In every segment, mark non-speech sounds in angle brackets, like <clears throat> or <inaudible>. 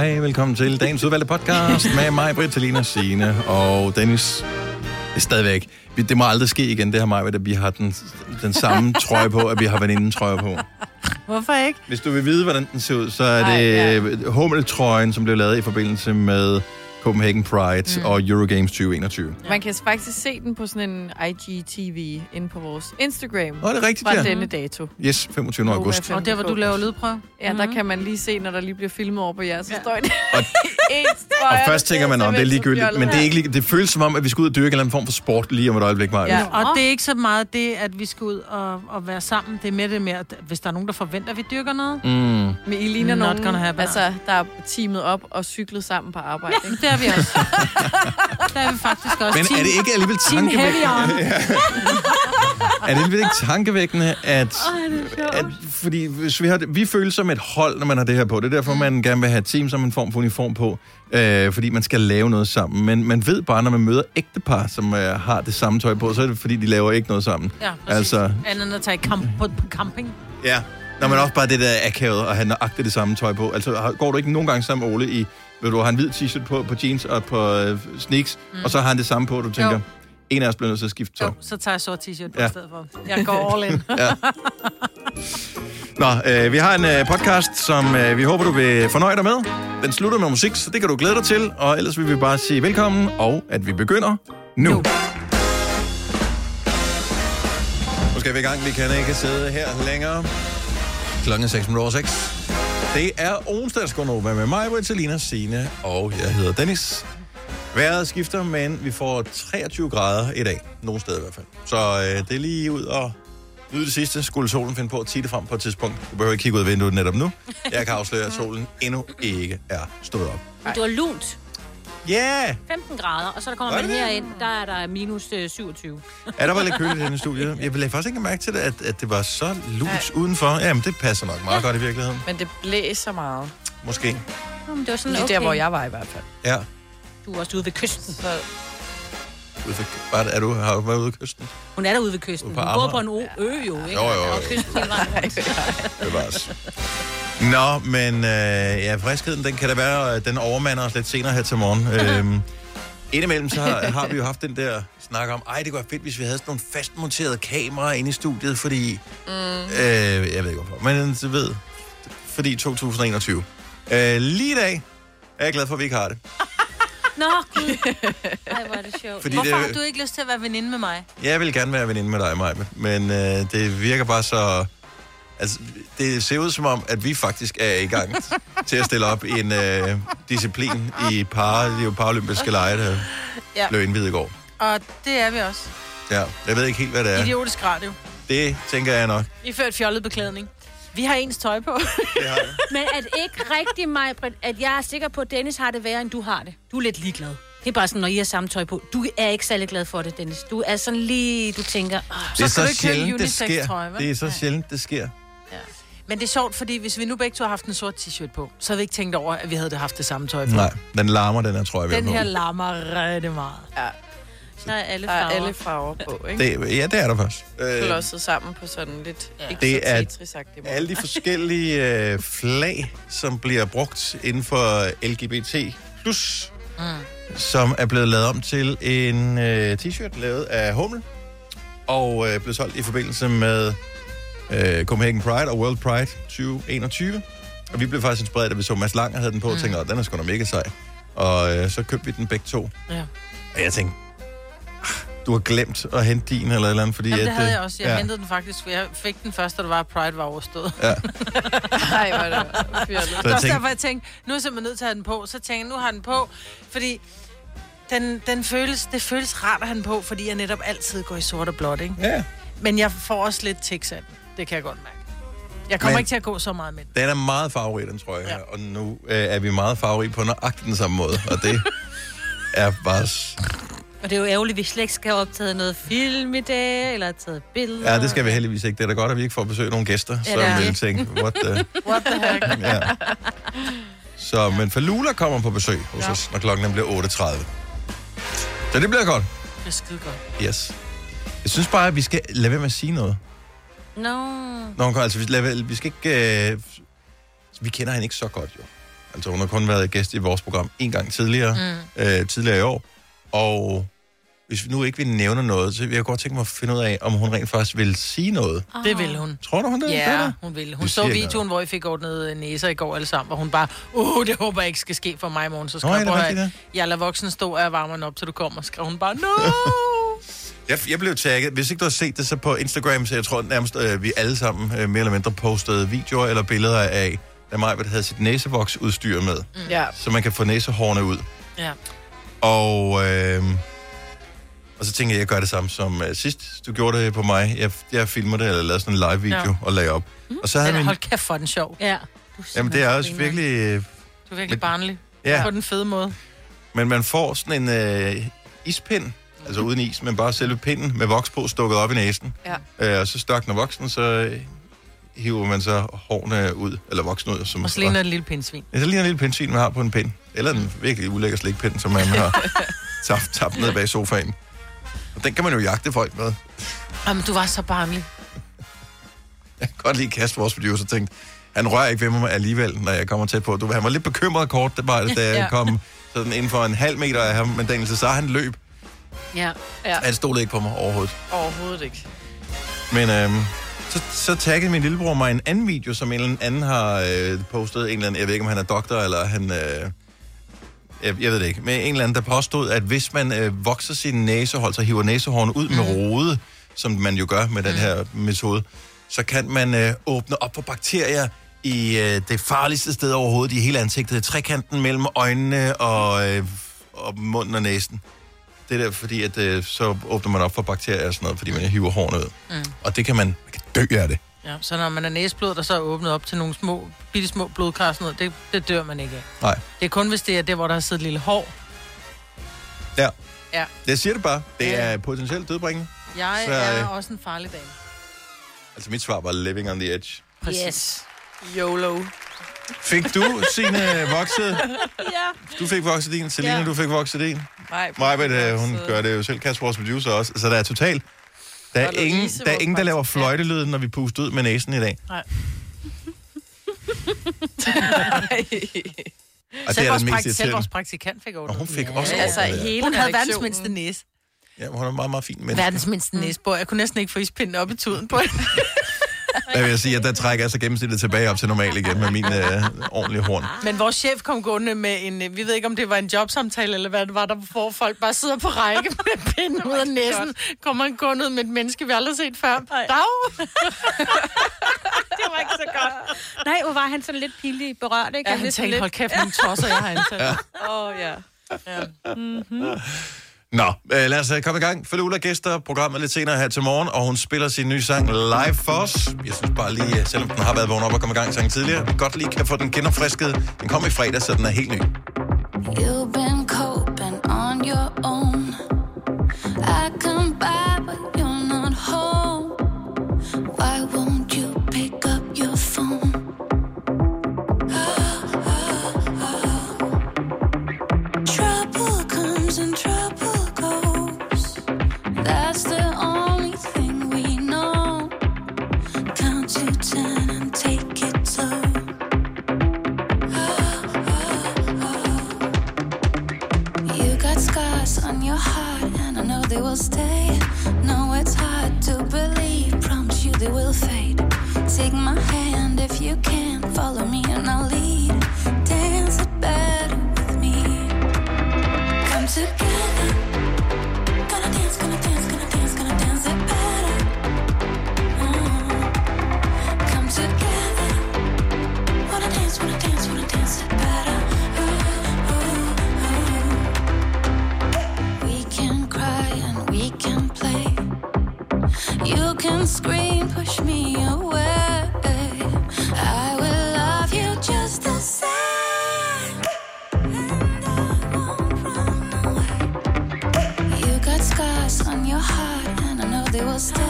Hej, velkommen til dagens udvalgte podcast med mig, Britt, Talina, Signe og Dennis. Det er stadigvæk. Det må aldrig ske igen, det her mig, at vi har den, den samme trøje på, at vi har veninden trøje på. Hvorfor ikke? Hvis du vil vide, hvordan den ser ud, så er Ej, det ja. Hummeltrøjen, som blev lavet i forbindelse med Copenhagen Pride mm. og Eurogames 2021. Man kan faktisk se den på sådan en IGTV inde på vores Instagram. Nå, det er rigtigt, Fra ja. denne dato. Yes, 25. august. Og der, hvor du laver lydprøve? Ja, der kan man lige se, når der lige bliver filmet over på jer, så står det Og- <laughs> Og først tænker man, om det er ligegyldigt, men det, er ikke, lig- det føles som om, at vi skal ud og dyrke en eller anden form for sport lige om et øjeblik, Maja. Ja. Og det er ikke så meget det, at vi skal ud og, og være sammen. Det er med det med, at hvis der er nogen, der forventer, at vi dyrker noget. Mm. Men I ligner Not nogen, gonna happen. altså, der er teamet op og cyklet sammen på arbejde. Ja, ikke? det er vi også. <laughs> der er vi faktisk også. Men er det ikke alligevel Team Heavy tankevækkende? On. <laughs> Er det alligevel ikke tankevækkende, at, at fordi hvis vi, har, vi føles som et hold, når man har det her på. Det er derfor, man gerne vil have et team som en form for uniform på, øh, fordi man skal lave noget sammen. Men man ved bare, når man møder ægtepar, som øh, har det samme tøj på, så er det fordi, de laver ikke noget sammen. Ja, præcis. Altså, Andet end at tage kamp på, på camping. ja. Når man også bare det der akavet at have nøjagtigt det samme tøj på. Altså, går du ikke nogen gange sammen med Ole i, ved du, har en hvid t-shirt på, på jeans og på øh, sneaks, mm. og så har han det samme på, og du tænker, Jo. En af os bliver nødt til at skifte tøj. Jo, så tager jeg sort t-shirt på Ja. stedet for. Jeg går all in. Ja. Nå, øh, vi har en øh, podcast, som øh, vi håber, du vil fornøje dig med. Den slutter med musik, så det kan du glæde dig til. Og ellers vil vi bare sige velkommen, og at vi begynder nu. nu. Nu. Skal vi i gang. Vi kan ikke sidde her længere. Klokken er 6 minutter over 6. Det er onsdagsgonova med mig, Vitalina, Signe og jeg hedder Dennis. Vejret skifter, men vi får 23 grader i dag. Nogle steder i hvert fald. Så øh, det er lige ud og nyde det sidste. Skulle solen finde på at tige det frem på et tidspunkt. Du behøver ikke kigge ud af vinduet netop nu. Jeg kan afsløre, at solen endnu ikke er stået op. Men det var lunt. Ja! Yeah! 15 grader, og så der kommer Var man det det? herind, der er der minus øh, 27. Er der var lidt køligt i denne studie? <laughs> Jeg lagde faktisk ikke mærke til det, at, at det var så lunt udenfor. Jamen, det passer nok meget ja. godt i virkeligheden. Men det blæser meget. Måske. Jamen, det var sådan Lige okay. der, hvor jeg var i hvert fald. Ja. Du er også ude ved kysten. Så Ude var det, er du, har du været ude af kysten? Hun er der ude ved kysten. På Hun bor på en o- ø jo, ikke? Jo, jo, jo. Og kysten hele vejen rundt. <laughs> Nå, men øh, ja, friskheden, den kan da være, at den overmander os lidt senere her til morgen. <laughs> øhm, indimellem så har, har vi jo haft den der snak om, ej, det kunne være fedt, hvis vi havde sådan nogle fastmonterede kameraer inde i studiet, fordi... Mm. Øh, jeg ved ikke hvorfor, men du ved, fordi 2021. Øh, lige i dag er jeg glad for, at vi ikke har det. Nå, gud. Ej, hvor er det sjovt. Fordi Hvorfor det, har du ikke lyst til at være veninde med mig? Jeg vil gerne være veninde med dig, Maja, men øh, det virker bare så... Altså, det ser ud som om, at vi faktisk er i gang <laughs> til at stille op i en øh, disciplin i par, jo paralympiske lege, der Ja. blev indvidet i går. Og det er vi også. Ja, jeg ved ikke helt, hvad det er. Idiotisk radio. Det tænker jeg nok. I ført fjollet beklædning. Vi har ens tøj på. Det har jeg. <laughs> Men er det ikke rigtigt, mig, at jeg er sikker på, at Dennis har det værre, end du har det? Du er lidt ligeglad. Det er bare sådan, når I har samme tøj på. Du er ikke særlig glad for det, Dennis. Du er sådan lige, du tænker... Oh. Det er skal så købe sjældent, det sker. Det er så Nej. sjældent, det sker. Men det er sjovt, fordi hvis vi nu begge to har haft en sort t-shirt på, så havde vi ikke tænkt over, at vi havde haft det samme tøj på. Nej, den larmer, den her, tror jeg, vi Den her larmer rigtig meget. ja, Der er alle der er farver. alle farver på, <laughs> ikke? Det, ja, det er der faktisk. Øh, Klodset sammen på sådan lidt ja. Det er alle de forskellige <laughs> øh, flag, som bliver brugt inden for LGBT+, plus, mm. som er blevet lavet om til en øh, t-shirt lavet af Hummel, og øh, blev solgt i forbindelse med øh, Copenhagen Pride og World Pride 2021. Og vi blev faktisk inspireret, da vi så Mads Langer havde den på, og tænkte, "Åh, den er sgu da mega sej. Og øh, så købte vi den begge to. Ja. Og jeg tænkte, "Ah, du har glemt at hente din eller et eller andet, fordi... Jamen, det at, havde øh, jeg også. Jeg ja. hentede den faktisk, for jeg fik den først, da det var, Pride var overstået. Ja. <laughs> Nej, er det fjollet. Så Det jeg også tænkte, derfor, jeg tænkte, nu er jeg simpelthen nødt til at have den på. Så tænkte jeg, nu har jeg den på, fordi den, den føles, det føles rart at have den på, fordi jeg netop altid går i sort og blåt, ikke? ja, Men jeg får også lidt den. Det kan jeg godt mærke. Jeg kommer Men- ikke til at gå så meget med den. Den er meget farverig, den trøje her. Ja. Og nu øh, er vi meget farverige på nøjagtig den samme måde. Og det <laughs> er bare... Og det er jo ærgerligt, at vi slet ikke skal have optaget noget film i dag, eller have taget billeder. Ja, det skal vi heldigvis ikke. Det er da godt, at vi ikke får besøg nogle gæster, Ja, som vil tænke, what the... <laughs> What the heck? Ja. Så, men Falula kommer på besøg hos Ja. os, når klokken bliver 8.30. Så det bliver godt. Det er skide godt. Yes. Jeg synes bare, at vi skal lade være med at sige noget. Nå. Nå, altså, vi, lad, være- vi skal ikke... Øh, vi kender hende ikke så godt, jo. Altså, hun har kun været gæst i vores program en gang tidligere, mm. øh, tidligere i år. Og hvis vi nu ikke vil nævne noget, så vil jeg godt tænke mig at finde ud af, om hun rent faktisk vil sige noget. Det vil hun. Tror du, hun det? Ja, det? hun vil. Hun Det så videoen, hvor I fik ordnet næser i går alle sammen, hvor hun bare, uh, det håber jeg ikke skal ske for mig i morgen. Så skrev Nå, jeg, det "Prøv at høre, jeg lader voksen stå, og jeg varmer den op, til du kommer. Skrev hun bare, no! <laughs> Jeg, jeg blev tagget. Hvis ikke du har set det, så på Instagram, så jeg tror nærmest, øh, vi alle sammen øh, mere eller mindre postede videoer eller billeder af, da Majbert havde sit næsevoksudstyr med, mm. Ja. så man kan få næsehårene ud. ja. Og, øh, og så tænkte jeg, at jeg gør det samme som øh, sidst. Du gjorde det på mig. Jeg, jeg filmer det, eller lavede sådan en live-video Ja. og lagde op. Mm. Og så havde Den er, min... hold kæft for den sjov. Ja. Du Jamen, det er også simpelthen virkelig... Øh, Du er virkelig Men- barnlig. ja, På den fede måde. men man får sådan en øh, ispind, altså uden is, men bare selve pinden med voks på stukket op i næsen. Ja. Øh, og så størkner voksen, så øh, hiver man så hårene ud, eller voksen ud. Som, Og så ligner det et lille pindsvin. Ja, så ligner en lille pindsvin, man har på en pind. Eller en virkelig ulækker slikpind, som man har <laughs> tabt, tabt ned bag sofaen. Og den kan man jo jagte folk med. Jamen, du var så barnlig. Jeg kan godt lide Kasper, vores producer, tænkte, han rører ikke ved mig alligevel, når jeg kommer tæt på. Du, han var lidt bekymret kort, det bare, da <laughs> jeg Ja. kom sådan inden for en halv meter af ham, men Daniel, så han løb. Ja. Ja. Han stod ikke på mig overhovedet. Overhovedet ikke. Men øhm, så, så taggede min lillebror mig en anden video, som en eller anden har øh, postet. En eller anden, jeg ved ikke, om han er doktor, eller han... Øh, jeg, jeg ved det ikke. Men en eller anden, der påstod, at hvis man øh, vokser sin næsehold, så hiver næsehårene ud mm. med rode, som man jo gør med den her metode, så kan man øh, åbne op for bakterier i øh, det farligste sted overhovedet i hele ansigtet. Trekanten mellem øjnene og, øh, og munden og næsen. Det er der, fordi at, øh, så åbner man op for bakterier og sådan noget, fordi man hiver hårene ud. Mm. Og det kan man, man kan dø af det. Ja, så når man er næsblod, der så er åbnet op til nogle små, bitte små blodkar sådan noget, det, det dør man ikke af. Nej. Det er kun, hvis det er det, hvor der har siddet et lille hår. Ja. Ja. Jeg siger det bare. Det Ja. er potentielt dødbringende. Jeg Så, er øh, også en farlig dame. Altså mit svar var living on the edge. Præcis. Yes. YOLO. Fik du sine vokset? <laughs> Ja. Du fik vokset din. Selina, Ja. du fik vokset din. Nej, Majbet, øh, hun gør det jo selv. Kasper, vores producer også. Så der er totalt... Der er, Og Louise, ingen, der, er ingen, der laver praktikant. fløjtelyd, når vi puster ud med næsen i dag. Nej. <laughs> Og det Selv er vores, den mest praktik, selv vores praktikant fik Og ordnet. hun fik Ja. også Altså, ordnet det. hele Hun havde verdens mindste næse. Ja, hun er meget, meget fin menneske. Verdens mindste næsebor. Jeg kunne næsten ikke få ispinden op i tuden på. <laughs> Jeg vil sige, at der trækker jeg så gennemsnittet tilbage op til normal igen med min øh, ordentlige horn. Men vores chef kom gående med en, øh, vi ved ikke om det var en jobsamtale, eller hvad det var, der hvor folk bare sidder på række med pinden ud af næsen. Kommer han gående ud med et menneske, vi aldrig har set før. Dag! <laughs> Det var ikke så godt. Nej, hvor var han sådan lidt pinlig berørt, ikke? Ja, han lidt, tænkte, hold kæft, nogle tosser, jeg har ansat. Ja. Åh, oh, ja. Nå, øh, lad os øh, komme i gang. Følg Ulla gæster programmet lidt senere her til morgen, og hun spiller sin nye sang live for os. Jeg synes bare lige, øh, selvom den har været vågen op og kommet i gang sangen tidligere, vi godt lige kan få den genopfrisket. Den kom i fredag, så den er helt ny. You've been coping on your own. they will stay.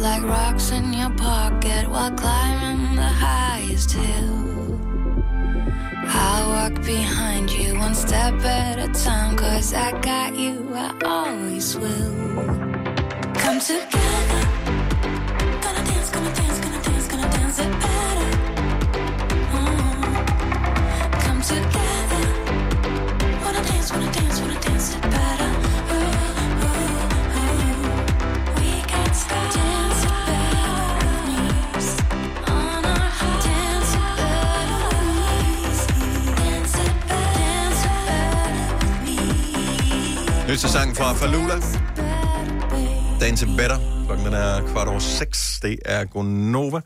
Your pocket while climbing the highest hill. I'll walk behind you one step at a time, cause I got you, I always will. Come together. Gonna dance, gonna dance, gonna dance, gonna dance it better. Me. Nyeste sang fra Falula. Dagen til better. Klokken den er kvart over seks. Det er Gonova.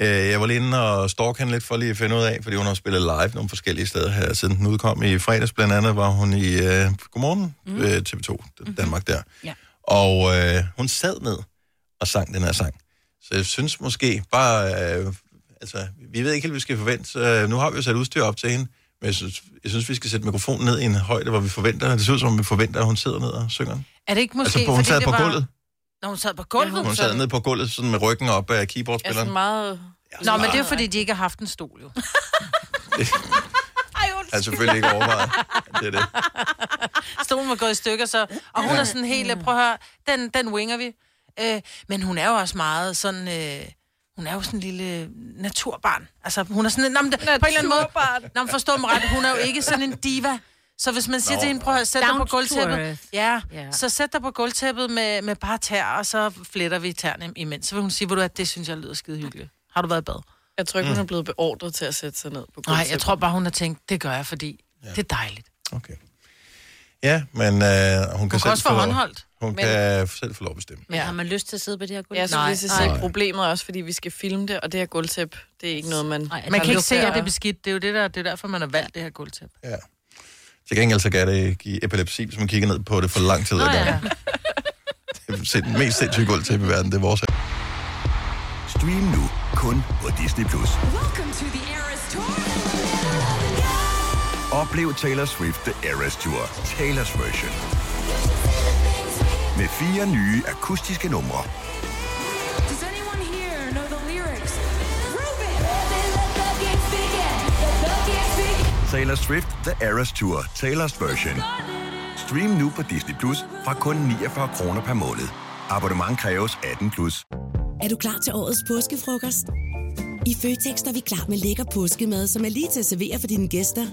Øh, Jeg var lige inde og stalk hende lidt for lige at finde ud af, fordi hun har spillet live nogle forskellige steder her, siden den udkom i fredags. Blandt andet var hun i uh, Godmorgen, mm. uh, TV2, Danmark der. Ja. Og uh, hun sad ned og sang den her sang. Så jeg synes måske bare, uh, altså, vi ved ikke helt, hvad vi skal forvente. Uh, nu har vi jo sat udstyr op til hende, men jeg synes, jeg synes, vi skal sætte mikrofonen ned i en højde, hvor vi forventer, det ser ud som om, vi forventer, at hun sidder ned og synger. Er det ikke måske, Altså, på, hun fordi sad det på var... gulvet. Når hun sad på gulvet? Hun sad ned på gulvet, sådan med ryggen op af er keyboardspilleren. sådan meget... Nå, men det er fordi, de ikke har haft en stol, jo. <laughs> Jeg har selvfølgelig ikke overvejet. Det er det. Stolen var gået i stykker, så... Og hun er sådan helt... Prøv at høre, den, den winger vi. Øh, men hun er jo også meget sådan... Øh, hun er jo sådan en lille naturbarn. Altså, hun er sådan... Nå, men, på en eller anden måde... Nå, men forstå mig ret. Hun er jo ikke sådan en diva. Så hvis man siger Nå. til hende, prøv at sætte dig på gulvtæppet. Ja, Ja. så sæt dig på gulvtæppet med, med bare tær, og så fletter vi tæerne imens. Så vil hun sige, ved du at det synes jeg lyder skide hyggeligt. Har du været i bad? Jeg tror ikke, hun er blevet beordret til at sætte sig ned på Nej, jeg gulvtæppet. tror bare, hun har tænkt, det gør jeg, fordi ja. det er dejligt. Okay. Ja, men øh, hun kan, Hun kan selv også få håndholdt. Hun Men- kan selv få lov at bestemme. Men har man lyst til at sidde på det her gulv? Ja, så Nej, siger, problemet er også, fordi vi skal filme det, og det her gulvtæp, det er ikke noget, man... Nej, Man kan ikke se, at det er beskidt. Det er jo det, der, det er derfor, man har valgt det her gulvtæppe. Ja. Til gengæld så kan det give epilepsi, hvis man kigger ned på det for lang tid. ad gangen. Det er det mest sindssyge gulv til i verden, det er vores. Stream nu kun på Disney+. Plus. Oplev Taylor Swift The Eras Tour, Taylor's version. Med fire nye akustiske numre. Taylor Swift The Eras Tour, Taylor's version. Stream nu på Disney Plus fra kun 49 kroner per måned. Abonnement kræves 18 plus. Er du klar til årets påskefrokost? I Føtex er vi klar med lækker påskemad, som er lige til at servere for dine gæster.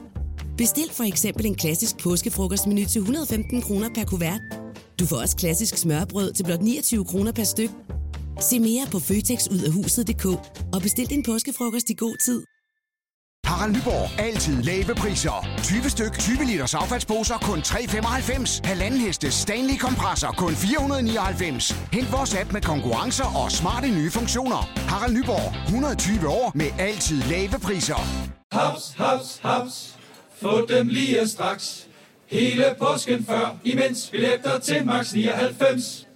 Bestil for eksempel en klassisk påskefrokostmenu til 115 kroner per kuvert. Du får også klassisk smørbrød til blot 29 kroner per styk. Se mere på føtexudafhuset.dk og bestil din påskefrokost i god tid. Harald Nyborg. Altid lave priser. 20 styk, 20 liters affaldsposer kun 3,95. Halvanden heste Stanley kompresser kun 499. Hent vores app med konkurrencer og smarte nye funktioner. Harald Nyborg. 120 år med altid lave priser. Haps, haps, haps. Få dem lige straks. Hele påsken før, imens billetter til max 99.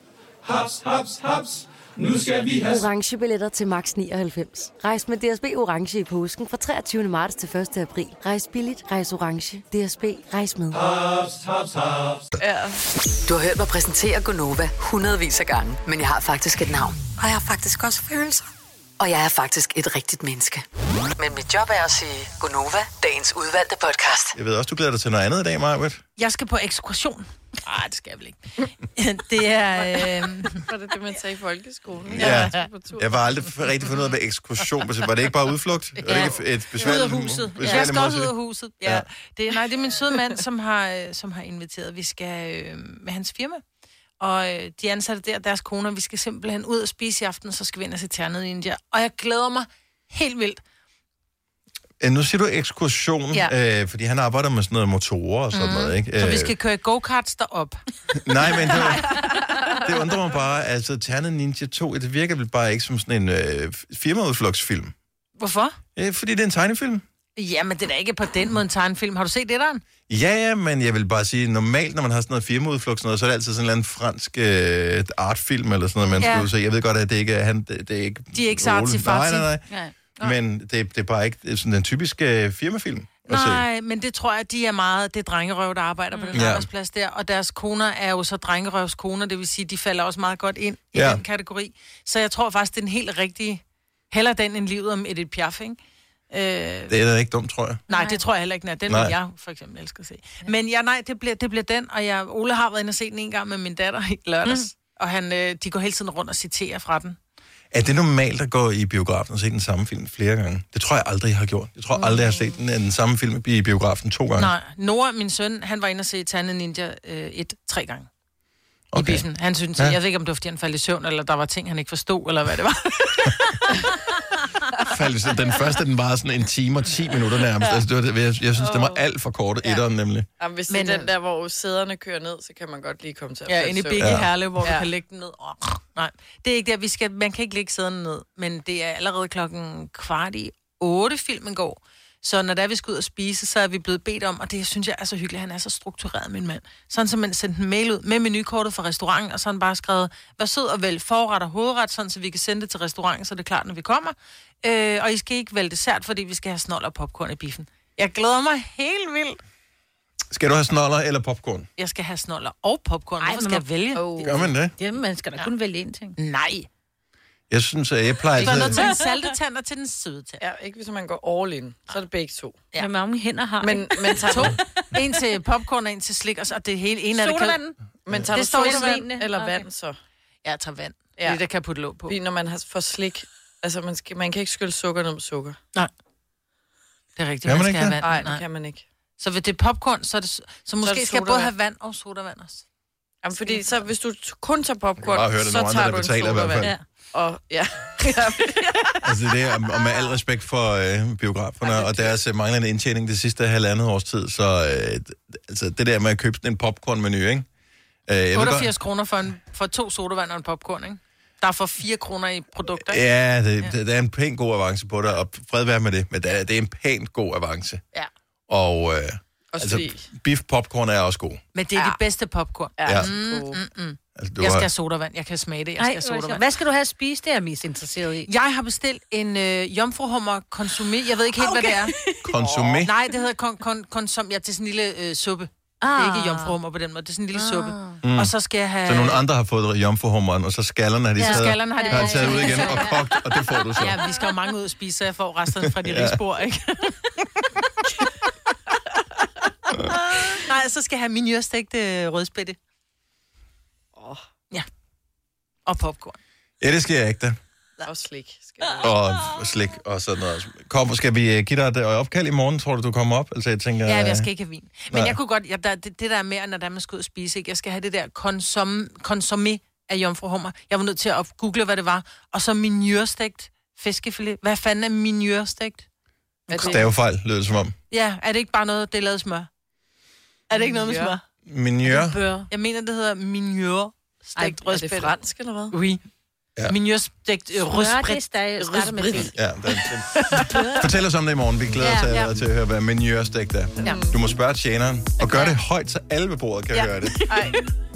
Haps, haps, haps. Nu skal vi have orange billetter til max 99. Rejs med DSB orange i påsken fra 23. marts til 1. april. Rejs billigt, rejs orange. DSB rejs med. haps, haps, haps. Du har hørt mig præsentere Gonova hundredvis af gange, men jeg har faktisk et navn. Og jeg har faktisk også følelser. Og jeg er faktisk et rigtigt menneske. Men mit job er at sige Gonova, dagens udvalgte podcast. Jeg ved også, du glæder dig til noget andet i dag, Marvitt. Jeg skal på ekskursion. Nej, det skal jeg vel ikke. <laughs> det er... Øh... Var det det, man sagde i folkeskolen? Ja. Tur. Jeg var aldrig rigtig fundet ud af, hvad ekskursion var. det ikke bare udflugt? Var det ikke et Ud besværligt af huset. Ja. Jeg skal også ud af huset. Ja. Ja. ja. Det, er, nej, det er min søde mand, som har, øh, som har inviteret. Vi skal øh, med hans firma. Og øh, de ansatte der, deres koner, vi skal simpelthen ud og spise i aften, så skal vi ind og se Ternet i India. Og jeg glæder mig helt vildt. Øh, Nu siger du ekskursion, Ja. øh, fordi han arbejder med sådan noget motorer og sådan mm. noget, ikke? Så vi Øh, skal køre go-karts derop. <laughs> Nej, men det, var, <laughs> det undrer mig bare. Altså, Ternet Ninja 2, det virker vel bare ikke som sådan en øh, firmaudflugtsfilm. Hvorfor? Øh, fordi det er en tegnefilm. Jamen, det er da ikke på den måde en tegnefilm. Har du set det der? Ja, ja, men jeg vil bare sige, normalt, når man har sådan noget firmaudflugt, sådan noget, så er det altid sådan en eller anden fransk øh, artfilm eller sådan noget, man Ja. skal ud se. Jeg ved godt, at det ikke er han, det, det er ikke... De er ikke så artsy Nej, nej, nej. Nej. Men det, det er bare ikke sådan den typiske øh, firmafilm. Nej, men det tror jeg, de er meget, det er drengerøv, der arbejder på den Ja. ja. arbejdsplads der, og deres koner er jo så drengerøvskoner, det vil sige, de falder også meget godt ind i Ja. ja. den kategori. Så jeg tror faktisk, det er en helt rigtig, heller den end livet om Edith Piaf, ikke? Øh, Det er da ikke dumt, tror jeg. nej, det tror jeg heller ikke, den er. Den Nej. vil jeg for eksempel elske at se. Men ja, nej, det bliver, det bliver den, og jeg, Ole har været inde og se den en gang med min datter i lørdags, mm. og han, øh, de går hele tiden rundt og citerer fra den. Er det normalt at gå i biografen og se den samme film flere gange? Det tror jeg aldrig, jeg har gjort. Jeg tror aldrig, jeg har set den, den samme film i biografen to gange. Nej, Nora, min søn, han var inde og se Tande Ninja øh, et tre gange. Okay. I biffen. Han synes, Ja. ja. jeg ved ikke, om det var, fordi han faldt i søvn, eller der var ting, han ikke forstod, eller hvad det var. <laughs> Faldt, så den første, den var sådan en time og 10 minutter nærmest. Altså, det var, jeg, jeg synes, det var alt for kort, ja. etteren nemlig. Jamen, hvis Men, det er øh, den der, hvor sæderne kører ned, så kan man godt lige komme til at Ja, inde i søvn. Bigge Ja. ja. Herlev, hvor ja. Ja. du kan lægge den ned. Oh, nej, det er ikke der. Vi skal, man kan ikke lægge sæderne ned, men det er allerede klokken kvart i otte, filmen går. Så når der vi skal ud og spise, så er vi blevet bedt om, og det synes jeg er så hyggeligt, han er så struktureret, min mand. Sådan som man sendte en mail ud med menukortet fra restauranten, og så han bare skrevet, vær sød og vælg forret og hovedret, sådan så vi kan sende det til restauranten, så det er klart, når vi kommer. Øh, og I skal ikke vælge dessert, fordi vi skal have snold og popcorn i biffen. Jeg glæder mig helt vildt. Skal du have snoller eller popcorn? Jeg skal have snoller og popcorn. Hvorfor men skal jeg hvor- vælge? Oh. Gør man det? Jamen, man skal da kun vælge én ting. Nej. Jeg synes, at jeg plejer Det var noget til den salte tand og til den søde tand. Ja, ikke hvis man går all in. Så er det begge to. Ja. Hvor mange hænder har Men, men, men tager To. <laughs> En til popcorn og en til slik, og så det hele en af det kan... Men tager Det du står i sodavand eller Okay. vand så? Ja, jeg tager vand. Ja. Det der kan putte låg på. Fordi når man har for slik, altså man, skal, man kan ikke skylle sukker ned med sukker. Det er rigtigt, Kan man man ikke skal have det? vand. Nej, det kan man ikke. Så hvis det er popcorn, så, er det, så måske det skal jeg både have vand og sodavand også. Jamen, fordi så, hvis du kun tager popcorn, så tager du en betaler i hvert fald. sodavand. Ja. Og, ja. <laughs> Altså det er, og med al respekt for øh, biograferne Ej, og deres øh, manglende indtjening det sidste halvandet års tid, så øh, altså det der med at købe sådan en popcorn-menu, ikke? Øh, jeg ved 88 kroner for, en, for to sodavand og en popcorn, ikke? Der er for 4 kroner i produkter, ikke? Ja, det, det, der er en pæn god avance på det, og fred være med det, men det er, det er en pænt god avance. Ja. Og øh, Også altså, fordi, beef popcorn er også god. Men det er Ja. de bedste popcorn. ja, Ja. ja. gode. Altså, du Jeg skal har, have sodavand. Jeg kan smage det. Jeg Ej, skal have sodavand. hvad skal du have at spise? Det er jeg mest interesseret i. Jeg har bestilt en øh, jomfruhummer konsumé. Jeg ved ikke helt, okay. hvad det er. <laughs> konsumé. Nej, det hedder kon, kon, konsum. Ja, det er sådan en lille øh, suppe. Ah. Det er ikke jomfruhummer på den måde. Det er sådan en lille ah. suppe. Mm. Og så skal jeg have... Så nogle andre har fået jomfruhummeren, og så skallerne har de Ja, taget, skallerne har de har taget ud igen og kogt, og det får du så. Ja, vi skal jo mange ud og spise, så jeg får resterne fra de Ja. ja. rigsbord, ikke? <laughs> Nej, så skal jeg have min øh, rødspætte. Åh, Ja. Og popcorn. Ja, det skal jeg ikke da. og slik. Skal du. Og slik og sådan noget. Kom, skal vi øh, give dig et øh, opkald i morgen, tror du, du kommer op? Altså, jeg tænker... Ja, jeg skal ikke have vin. Men nej. jeg kunne godt, jeg, der, det, det der med, når der man skal ud og spise, ikke? jeg skal have det der konsum, konsumé af jomfruhummer. Jeg var nødt til at google, hvad det var. Og så minjørstegt fiskefilet. Hvad fanden er minjørstegt? Er Stavefejl, lød det som om. Ja, er det ikke bare noget, det er lavet smør? Er det ikke noget med Minjør? smør? Minjør. Bør. Jeg mener, det hedder minjør. Ej, Stegt er det fransk, eller hvad? Oui. Ja. Ja. Minjørstegt øh, det det. Ja, Fortæl os om det i morgen. Vi glæder os Ja, ja, til at høre, hvad minjørstegt er. Ja. Du må spørge tjeneren, og gør det højt, så alle ved bordet kan Ja. høre det. <laughs> Ej,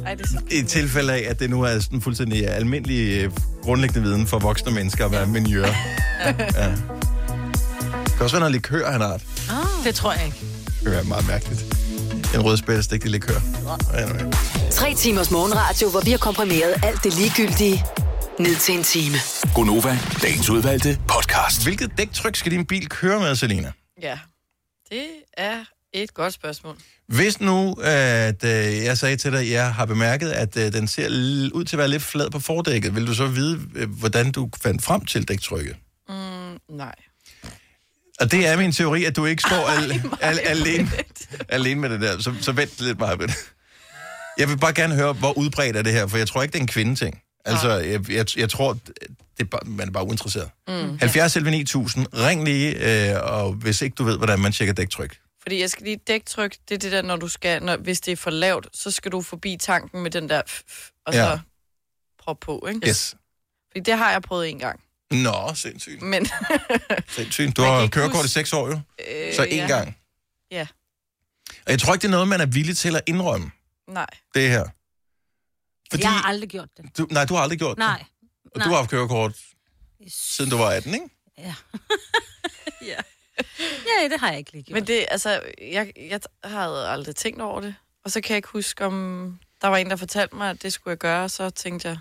ej, det er. I tilfælde af, at det nu er sådan fuldstændig almindelig øh, grundlæggende viden for voksne mennesker, hvad minjør. Ja. ja. Det kan også være noget likør, han har. Det Det tror jeg ikke. kan være meget mærkeligt. En rødspættestik likør. Anyway. Tre timers morgenradio, hvor vi har komprimeret alt det ligegyldige ned til en time. Gonova, dagens udvalgte podcast. Hvilket dæktryk skal din bil køre med, Selina? Ja, det er et godt spørgsmål. Hvis nu, at øh, jeg sagde til dig, at jeg har bemærket, at øh, den ser ud til at være lidt flad på fordækket, vil du så vide, øh, hvordan du fandt frem til dæktrykket? Mm, nej. Og det er min teori, at du ikke står al- al- alene, alene med det der. Så, så vent lidt meget det. Jeg vil bare gerne høre, hvor udbredt er det her, for jeg tror ikke, det er en kvindeting. Altså, jeg, jeg, jeg tror, det er bare, man er bare uinteresseret. Mm. 70 11 9000, ring lige, øh, og hvis ikke du ved, hvordan man tjekker dæktryk. Fordi jeg skal lige dæktryk, det er det der, når du skal, når, hvis det er for lavt, så skal du forbi tanken med den der, f- f- og Ja. så prop på, ikke? Yes. Fordi det har jeg prøvet en gang. Nå, sindssygt. Men, <laughs> sindssygt. Du har kørekort i seks år jo, øh, så én ja. gang. Ja, Og jeg tror ikke, det er noget, man er villig til at indrømme, nej. det her. Fordi... Jeg har aldrig gjort det. Du, nej, du har aldrig gjort Nej. det. Og nej. du har haft kørekort, siden du var 18, ikke? <laughs> Ja. Ja, det har jeg ikke lige gjort. Men det, altså, jeg, jeg havde aldrig tænkt over det. Og så kan jeg ikke huske, om der var en, der fortalte mig, at det skulle jeg gøre. Så tænkte jeg...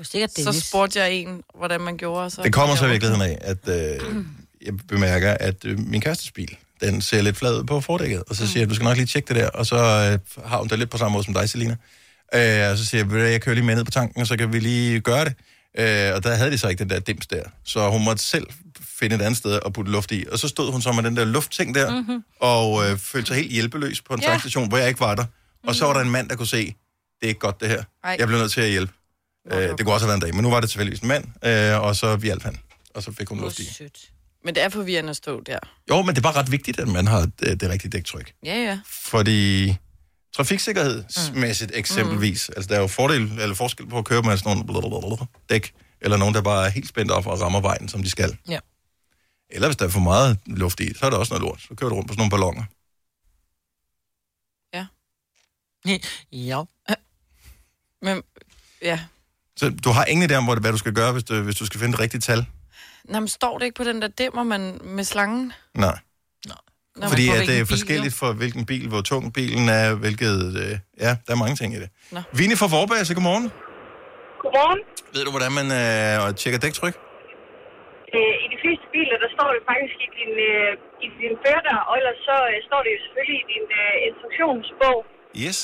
Var sikkert Så Dennis. spurgte jeg en, hvordan man gjorde. Så Det kommer så i virkeligheden af, at øh, jeg bemærker, at øh, min kærestes bil, den ser lidt flad ud på fordækket. Og så siger jeg, du skal nok lige tjekke det der. Og så øh, har hun det lidt på samme måde som dig, Selina. Øh, og så siger jeg, "Ved du hvad, jeg kører lige med ned på tanken, og så kan vi lige gøre det. Øh, og der havde de så ikke den der dims der. Så hun måtte selv finde et andet sted at putte luft i. Og så stod hun så med den der luftting der, mm-hmm. og øh, følte sig helt hjælpeløs på en Ja. tankstation, hvor jeg ikke var der. Og så var der en mand, der kunne se, det er ikke godt det her. Ej. Jeg blev nødt til at hjælpe. Øh, det kunne også have været en dag, men nu var det tilfældigvis en mand, øh, og så hjalp han. Og så fik hun luft i. Sødt. Men det er forvirrende at stå der. Jo, men det er bare ret vigtigt, at man har det, det rigtige dæktryk. Ja, ja. Fordi trafiksikkerhedsmæssigt eksempelvis, mm. altså der er jo fordel, eller forskel på at køre med sådan nogle dæk, eller nogen, der bare er helt spændt op og rammer vejen, som de skal. Ja. Eller hvis der er for meget luft i, så er der også noget lort. Så kører du rundt på sådan nogle ballonger. Ja. <laughs> Men, ja. Så du har ingen idé om, hvad du skal gøre, hvis du, hvis du skal finde det rigtige tal? Nå, men står det ikke på den der dimmer, man med slangen? Nej. Når Fordi at det er forskelligt for hvilken bil, hvor tung bilen er, hvilket... Øh, ja, der er mange ting i det. Nå. Vini fra Vorbasse, godmorgen. Godmorgen. Ved du, hvordan man øh, tjekker dæktryk? Øh, I de fleste biler, der står det faktisk i din, øh, i din fører, og ellers så øh, står det jo selvfølgelig i din øh, instruktionsbog. Yes.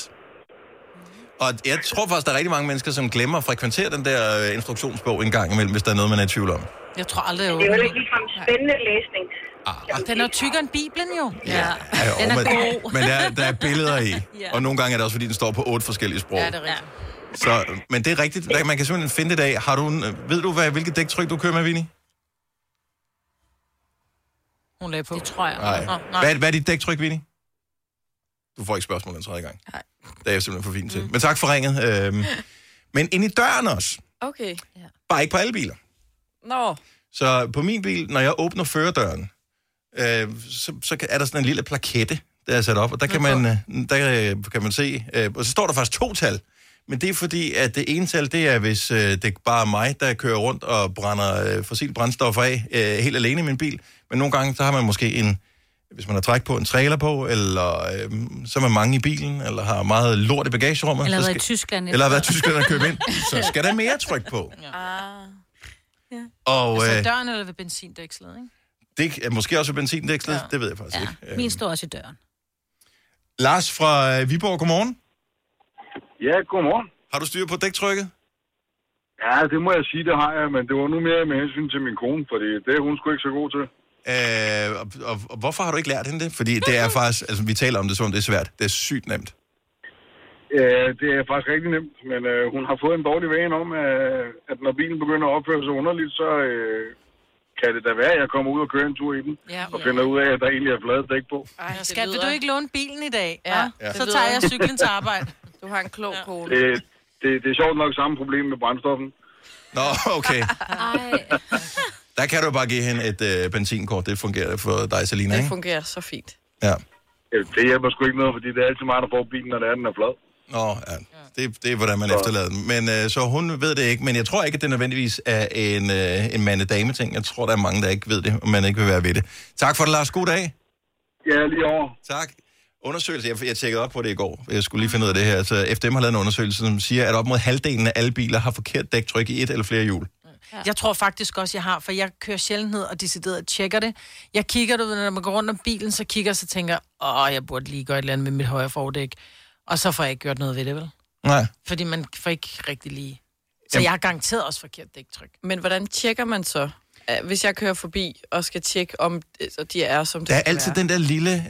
Og jeg tror faktisk, der er rigtig mange mennesker, som glemmer at frekventere den der øh, instruktionsbog en gang imellem, hvis der er noget, man er i tvivl om. Jeg tror aldrig, jeg Det er jo ikke ligefrem spændende læsning. Ah, Den er tykkere end Bibelen jo. Ja. ja, jo, Den er men, god. men der, der er billeder i. <laughs> Ja. Og nogle gange er det også, fordi den står på otte forskellige sprog. Ja, det er rigtigt. Så, men det er rigtigt. Der- Man kan simpelthen finde det af. Har du en, ved du, hvad, hvilket dæktryk du kører med, Vinnie? Hun lagde på. Det tror jeg. Nej. Nå, nej. Hvad, hvad er dit dæktryk, Vinnie? Du får ikke spørgsmål den tredje gang. Nej. Det er jeg simpelthen for fint til. Men tak for ringet. Øhm, men ind i døren også. Okay. Bare ikke på alle biler. Nå. Så på min bil, når jeg åbner førerdøren, øh, så, så er der sådan en lille plakette, der er sat op, og der kan man, øh, der øh, kan man se, øh, og så står der faktisk to tal, men det er fordi, at det ene tal, det er, hvis øh, det er bare mig, der kører rundt og brænder øh, fossilt brændstoffer af, øh, helt alene i min bil, men nogle gange, så har man måske en, hvis man har træk på, en trailer på, eller øh, så er man mange i bilen, eller har meget lort i bagagerummet. Eller så været i Tyskland. Eller har været i Tyskland og købe ind, <laughs> så skal der mere tryk på. Ah. Og Altså øh, døren eller ved benzindækslet, ikke? det er måske også benzindækslet, ja. det ved jeg faktisk ikke. Min står også i døren. Lars fra øh, Viborg, godmorgen. Ja, godmorgen. Har du styr på dæktrykket? Ja, det må jeg sige, det har jeg, men det var nu mere med hensyn til min kone, fordi det er hun sgu ikke så god til. Øh, og, og, og hvorfor har du ikke lært hende det? Fordi det er faktisk, altså vi taler om det som om det er svært. Det er sygt nemt. Øh, det er faktisk rigtig nemt, men øh, hun har fået en dårlig vane om, øh, at når bilen begynder at opføre sig underligt, så øh, kan det da være, at jeg kommer ud og kører en tur i den, Ja. og finder ud af, at der egentlig er flade dæk på. Ej, Skat, vil du ikke låne bilen i dag? Ja. Ja. Så tager jeg cyklen til arbejde. <laughs> Du har en klog ja. kone. Det, det, det er sjovt nok samme problem med brændstoffen. Nå, okay. <laughs> Der kan du bare give hende et øh, benzinkort. Det fungerer for dig, Selina, Det ikke? fungerer så fint. Ja. Det hjælper sgu ikke noget, fordi det er altid mig, der får bilen, når det er, den er flad. Nå, ja. Det, det er, hvordan man efterlader den. Men øh, så hun ved det ikke. Men jeg tror ikke, at det nødvendigvis er en, øh, en mande-dame-ting. Jeg tror, der er mange, der ikke ved det, og man ikke vil være ved det. Tak for det, Lars. God dag. Ja, lige over. Tak. Undersøgelse, jeg, jeg tjekkede op på det i går. Jeg skulle lige finde ud af det her. Så FDM har lavet en undersøgelse, som siger, at op mod halvdelen af alle biler har forkert dæktryk i et eller flere hjul. Ja. Jeg tror faktisk også, jeg har, for jeg kører sjældent ned og decideret tjekker det. Jeg kigger, du ved, når man går rundt om bilen, så kigger jeg, så tænker åh, jeg burde lige gøre et eller andet med mit højre fordæk. Og så får jeg ikke gjort noget ved det, vel? Nej. Fordi man får ikke rigtig lige... Så jeg har garanteret også forkert dæktryk. Men hvordan tjekker man så? Øh, Hvis jeg kører forbi og skal tjekke, om øh, så de er, som de Der er altid være. den der lille,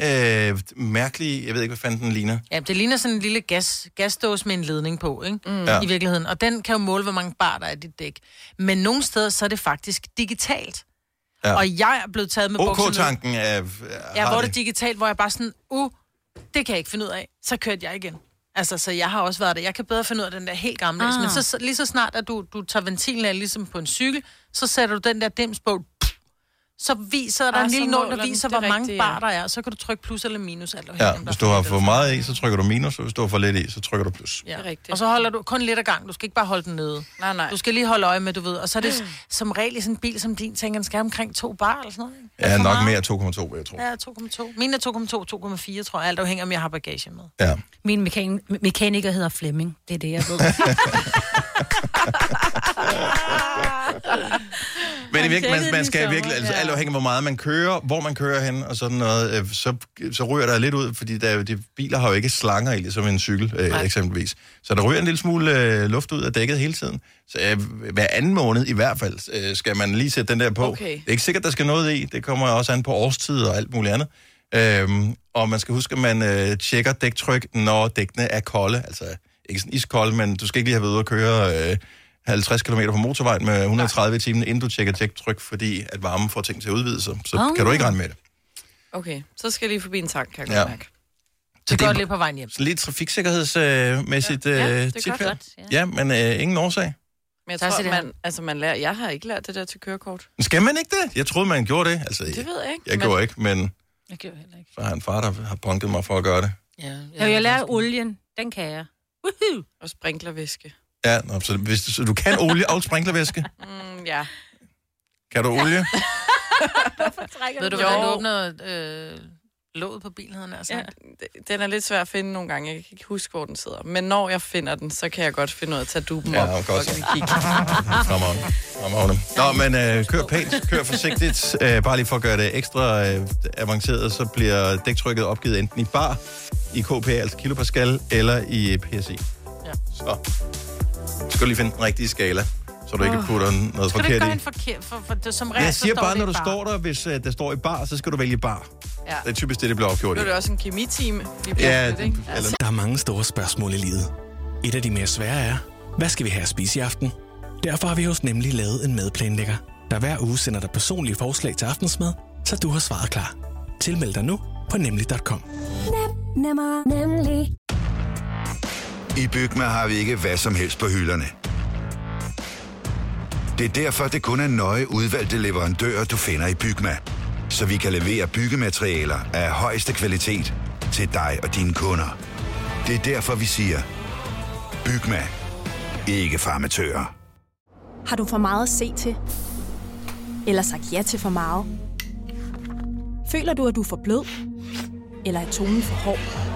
øh, mærkelige, jeg ved ikke, hvad fanden den ligner. Ja, det ligner sådan en lille gas, gasdåse med en ledning på, ikke? Mm. Ja. I virkeligheden. Og den kan jo måle, hvor mange bar der er i dit dæk. Men nogle steder, så er det faktisk digitalt. Ja. Og jeg er blevet taget med bukserne. OK-tanken er... Ja, hvor det digitalt, hvor jeg bare sådan, uh, det kan jeg ikke finde ud af. Så kørte jeg igen. Altså, så jeg har også været der. Jeg kan bedre finde ud af den der helt gamle. Ah. Men så, så, lige så snart, at du, du tager ventilen af, ligesom på en cykel, så sætter du den der dims på, så viser der Ah, en lille nål, der viser, er hvor mange rigtigt, bar der er. Så kan du trykke plus eller minus. Alt Ja, der hvis du har for meget i, så trykker du minus, og hvis du har for lidt i, så trykker du plus. Ja. Det er rigtigt. Og så holder du kun lidt ad gang. Du skal ikke bare holde den nede. Nej, nej. Du skal lige holde øje med, du ved. Og så er det som regel i sådan en bil som din, tænker, den skal have omkring to bar eller sådan noget. ikke? Ja, nok meget? mere 2,2, vil jeg tro. Ja, 2,2. Mine er 2,2, 2,4, tror jeg. Alt afhænger om jeg har bagage med. Ja. Min mekan- mekaniker hedder Flemming. Det er det, jeg ved. <laughs> Men i virkeligheden, man, man skal virkelig, altså alt afhængig af, hvor meget man kører, hvor man kører hen og sådan noget, øh, så, så ryger der lidt ud, fordi der, er de biler har jo ikke slanger i, ligesom en cykel øh, eksempelvis. Så der ryger en lille smule øh, luft ud af dækket hele tiden. Så øh, hver anden måned i hvert fald øh, skal man lige sætte den der på. Okay. Det er ikke sikkert, der skal noget i. Det kommer også an på årstid og alt muligt andet. Øhm, og man skal huske, at man øh, tjekker dæktryk, når dækkene er kolde. Altså ikke sådan iskolde, men du skal ikke lige have været ude at køre øh, 50 km på motorvejen med 130 i timen, inden du tjekker dæktryk, fordi at varmen får ting til at udvide sig. Så Oh. kan du ikke regne med det. Okay, så skal jeg lige forbi en tank, kan jeg Ja. godt mærke. Det går lidt på vejen hjem. Så lidt trafiksikkerhedsmæssigt Ja, øh, det er tip godt. her. Godt, ja. men øh, ingen årsag. Men jeg tror, man, altså man lærer, jeg har ikke lært det der til kørekort. Skal man ikke det? Jeg troede, man gjorde det. Altså, Det ved jeg ikke. Jeg men- gjorde ikke, men Jeg gør heller ikke. så har jeg en far, der har punket mig for at gøre det. Ja, Ja, jeg lærer olien. Den kan jeg. Woohoo! Og sprinklervæske. Ja, nå, så, hvis du, så du kan olie og sprinklervæske. Mm, ja. Kan du olie? <laughs> Ved du, hvordan du åbner øh, låget på bilen, havde han altså? Ja, den er lidt svær at finde nogle gange. Jeg kan ikke huske, hvor den sidder. Men når jeg finder den, så kan jeg godt finde ud af at tage duben Ja, op. godt. og lige kigge. <laughs> Fremragende. Fremragende. Nå, men øh, kør pænt, kør forsigtigt. Øh, bare lige for at gøre det ekstra øh, avanceret, så bliver dæktrykket opgivet enten i bar, i kPa, altså kilopascal, eller i PSI. Ja. Så skal du lige finde den rigtige skala, så du ikke Åh. putter noget Skal du ikke forkert gøre i. en forkert? For, for, det, som regel, Jeg så siger står bare, når du bar. står der, hvis øh, der står i bar, så skal du vælge bar. Ja. Det er typisk det, det bliver opgjort Nu i. er det også en kemitime. Vi Ja, lidt, ikke? eller Der er mange store spørgsmål i livet. Et af de mere svære er, hvad skal vi have at spise i aften? Derfor har vi hos Nemlig lavet en madplanlægger, der hver uge sender dig personlige forslag til aftensmad, så du har svaret klar. Tilmeld dig nu på nemlig.com. Nemmer, nemlig. I Bygma har vi ikke hvad som helst på hylderne. Det er derfor, det kun er nøje udvalgte leverandører, du finder i Bygma. Så vi kan levere byggematerialer af højeste kvalitet til dig og dine kunder. Det er derfor, vi siger, Bygma. Ikke farmatører. Har du for meget at se til? Eller sagt ja til for meget? Føler du, at du er for blød? Eller er tonen for hård?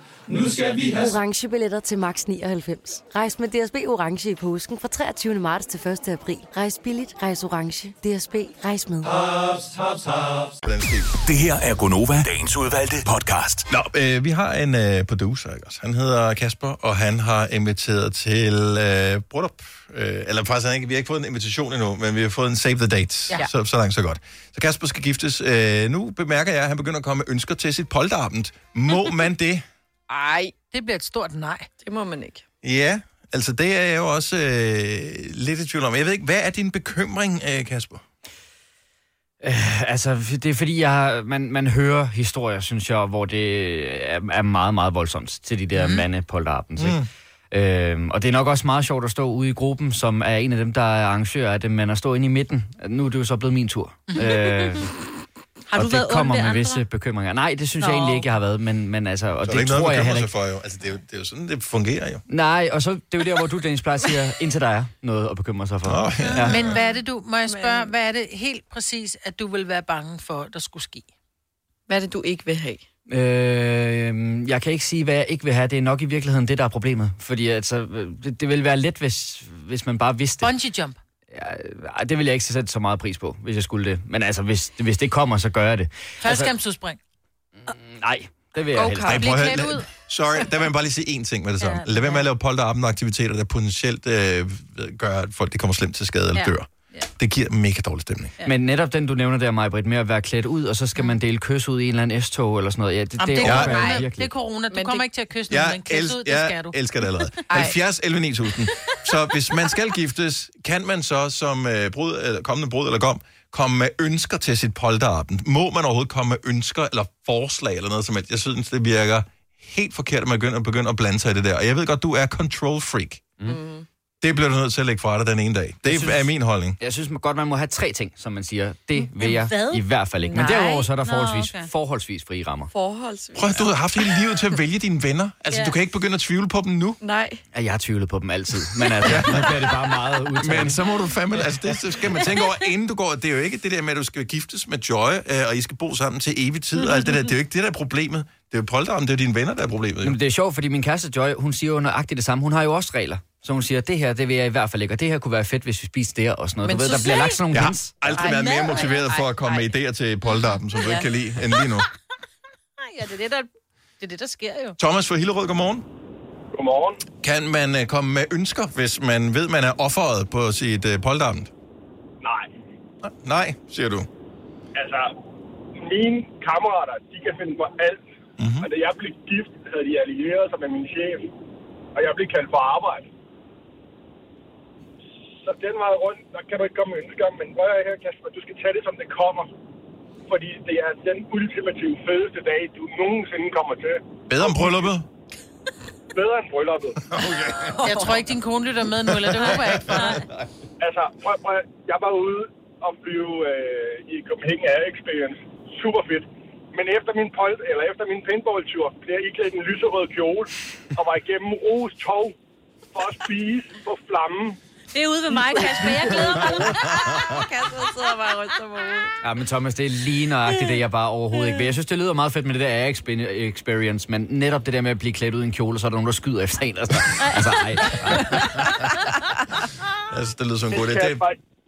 Nu skal vi have... Orange billetter til max 99. Rejs med DSB Orange i påsken fra 23. marts til 1. april. Rejs billigt, rejs orange. DSB, rejs med. Haps. Den stil. Det her er Gonova, dagens udvalgte podcast. Nå, øh, vi har en øh, producer, ikke også? Han hedder Kasper, og han har inviteret til øh, bryllup. Øh, eller faktisk, han ikke, vi har ikke fået en invitation endnu, men vi har fået en save the date. Ja. Så, så langt, så godt. Så Kasper skal giftes. Øh, nu bemærker jeg, at han begynder at komme med ønsker til sit polterabend. Må <laughs> man det? Ej. Det bliver et stort nej. Det må man ikke. Ja, altså det er jeg jo også øh, lidt i tvivl om. Jeg ved ikke, hvad er din bekymring, øh, Kasper? Øh, altså, det er fordi, jeg, har- man, man hører historier, synes jeg, hvor det er, er meget, meget voldsomt til de der mm. mandepolterabends, ikke? Øhm, og det er nok også meget sjovt at stå ude i gruppen, som er en af dem, der er arrangør af det, men at stå inde i midten, nu er det jo så blevet min tur. <laughs> øh, Har du og været det kommer med andre? visse bekymringer. Nej, det synes Nå. jeg egentlig ikke, jeg har været, men, men altså, og Så er det, der ikke tror noget at jeg bekymre heller ikke. for, jo. Altså, det er jo, det er jo sådan, det fungerer jo. Nej, og så det er jo der, hvor du, Dennis, plejer at sige, <laughs> indtil der er noget at bekymre sig for. Oh, ja. Men hvad er det, du... Må jeg spørge, hvad er det helt præcis, at du vil være bange for, der skulle ske? Hvad er det, du ikke vil have? Øh, jeg kan ikke sige, hvad jeg ikke vil have. Det er nok i virkeligheden det, der er problemet. Fordi altså, det, det ville være let, hvis, hvis man bare vidste det. Bungee jump. Ej, det vil jeg ikke sætte så meget pris på, hvis jeg skulle det. Men altså, hvis, hvis det kommer, så gør jeg det. Faldskærmsudspring. Altså, nej, det vil jeg helst Ej, ikke. prøv at klædt høre, ud. Sorry, der vil jeg bare lige sige én ting med det <laughs> samme. Ja. Lad være med at lave polterabend aktiviteter, der potentielt øh, gør, at folk de kommer slemt til skade eller Ja. dør. Det giver mega dårlig stemning. Ja. Men netop den, du nævner der, Majbrit, med at være klædt ud, og så skal man dele kys ud i en eller anden S-tog eller sådan noget. Ja, det, Jamen, det, det, er corona. jeg det virkelig. er corona. Du Men kommer det- ikke til at kysse nogen, Jeg, men els- ud, det skal jeg du. elsker det allerede. Ej. 70 11 9000. Så hvis man skal giftes, kan man så som øh, brud, eller kommende brud eller gom, komme med ønsker til sit polterappen? Må man overhovedet komme med ønsker eller forslag eller noget som helst? Jeg synes, det virker helt forkert, at man begynder, begynder at blande sig i det der. Og jeg ved godt, du er control freak. Mm. Det bliver du nødt til at lægge fra dig den ene dag. Det synes- er min holdning. Jeg synes man godt, man må have tre ting, som man siger. Det vil jeg hvad? i hvert fald ikke. Men Nej. derudover så er der Nå, forholdsvis, okay. forholdsvis frie rammer. Forholdsvis. Prøv at du har haft hele livet til at vælge dine venner. Altså, Ja. du kan ikke begynde at tvivle på dem nu. Nej. Ja, jeg har tvivlet på dem altid. Men altså, nu bliver det bare meget udtalt. Men så må du fandme... Altså, det det skal man tænke over, inden du går. Det er jo ikke det der med, at du skal giftes med Joy, øh, og I skal bo sammen til evig tid, og alt det der. Det er jo ikke det, der er problemet. Det er jo polterappen, det er dine venner, der er problemet. Jo. Jamen, det er sjovt, fordi min kæreste Joy, hun siger jo nøjagtigt det samme. Hun har jo også regler. Så hun siger, det her, det vil jeg i hvert fald ikke, og det her kunne være fedt, hvis vi spiste det og sådan noget. Men du ved, der bliver lagt sådan nogle Jeg hints. har aldrig Ej, været mere mad- motiveret for at komme Ej, med idéer til polterappen, som du ikke kan lide, end lige nu. <laughs> Ja, det er det, der, det, er det, der sker jo. Thomas fra Hillerød, godmorgen. Godmorgen. Kan man uh, komme med ønsker, hvis man ved, man er offeret på sit uh, polterappen? Nej. Nej, siger du. Altså, mine kammerater, de kan finde på alt. Mhm. Mm-hmm. Og da jeg blev gift, havde de allieret sig med min chef. Og jeg blev kaldt for arbejde. Så den vej rundt, der kan du ikke komme med ønsker. Men at høre her, Kasper, du skal tage det, som det kommer. Fordi det er den ultimative fedeste dag, du nogensinde kommer til. Bedre om brylluppet? Bedre end brylluppet. <laughs> Okay. Jeg tror ikke, din kone lytter med nu, eller det håber jeg ikke for dig. Altså, prøv, prøv, jeg var ude og flyve øh, i Copenhagen Air Experience. Super fedt. Men efter min, polt, eller efter min paintball-tur, blev jeg iklædt en lyserød kjole og var igennem Ros tog for at spise på flammen. Det er ude ved mig, Kasper. Jeg glæder mig. <laughs> Kasper sidder bare på hovedet. Ja, men Thomas, det er lige nøjagtigt det, jeg bare overhovedet ikke vil. Jeg synes, det lyder meget fedt med det der air expe- experience, men netop det der med at blive klædt ud i en kjole, så er der nogen, der skyder efter en. Altså, altså ej. <laughs> Altså, det lyder som en god idé. Det,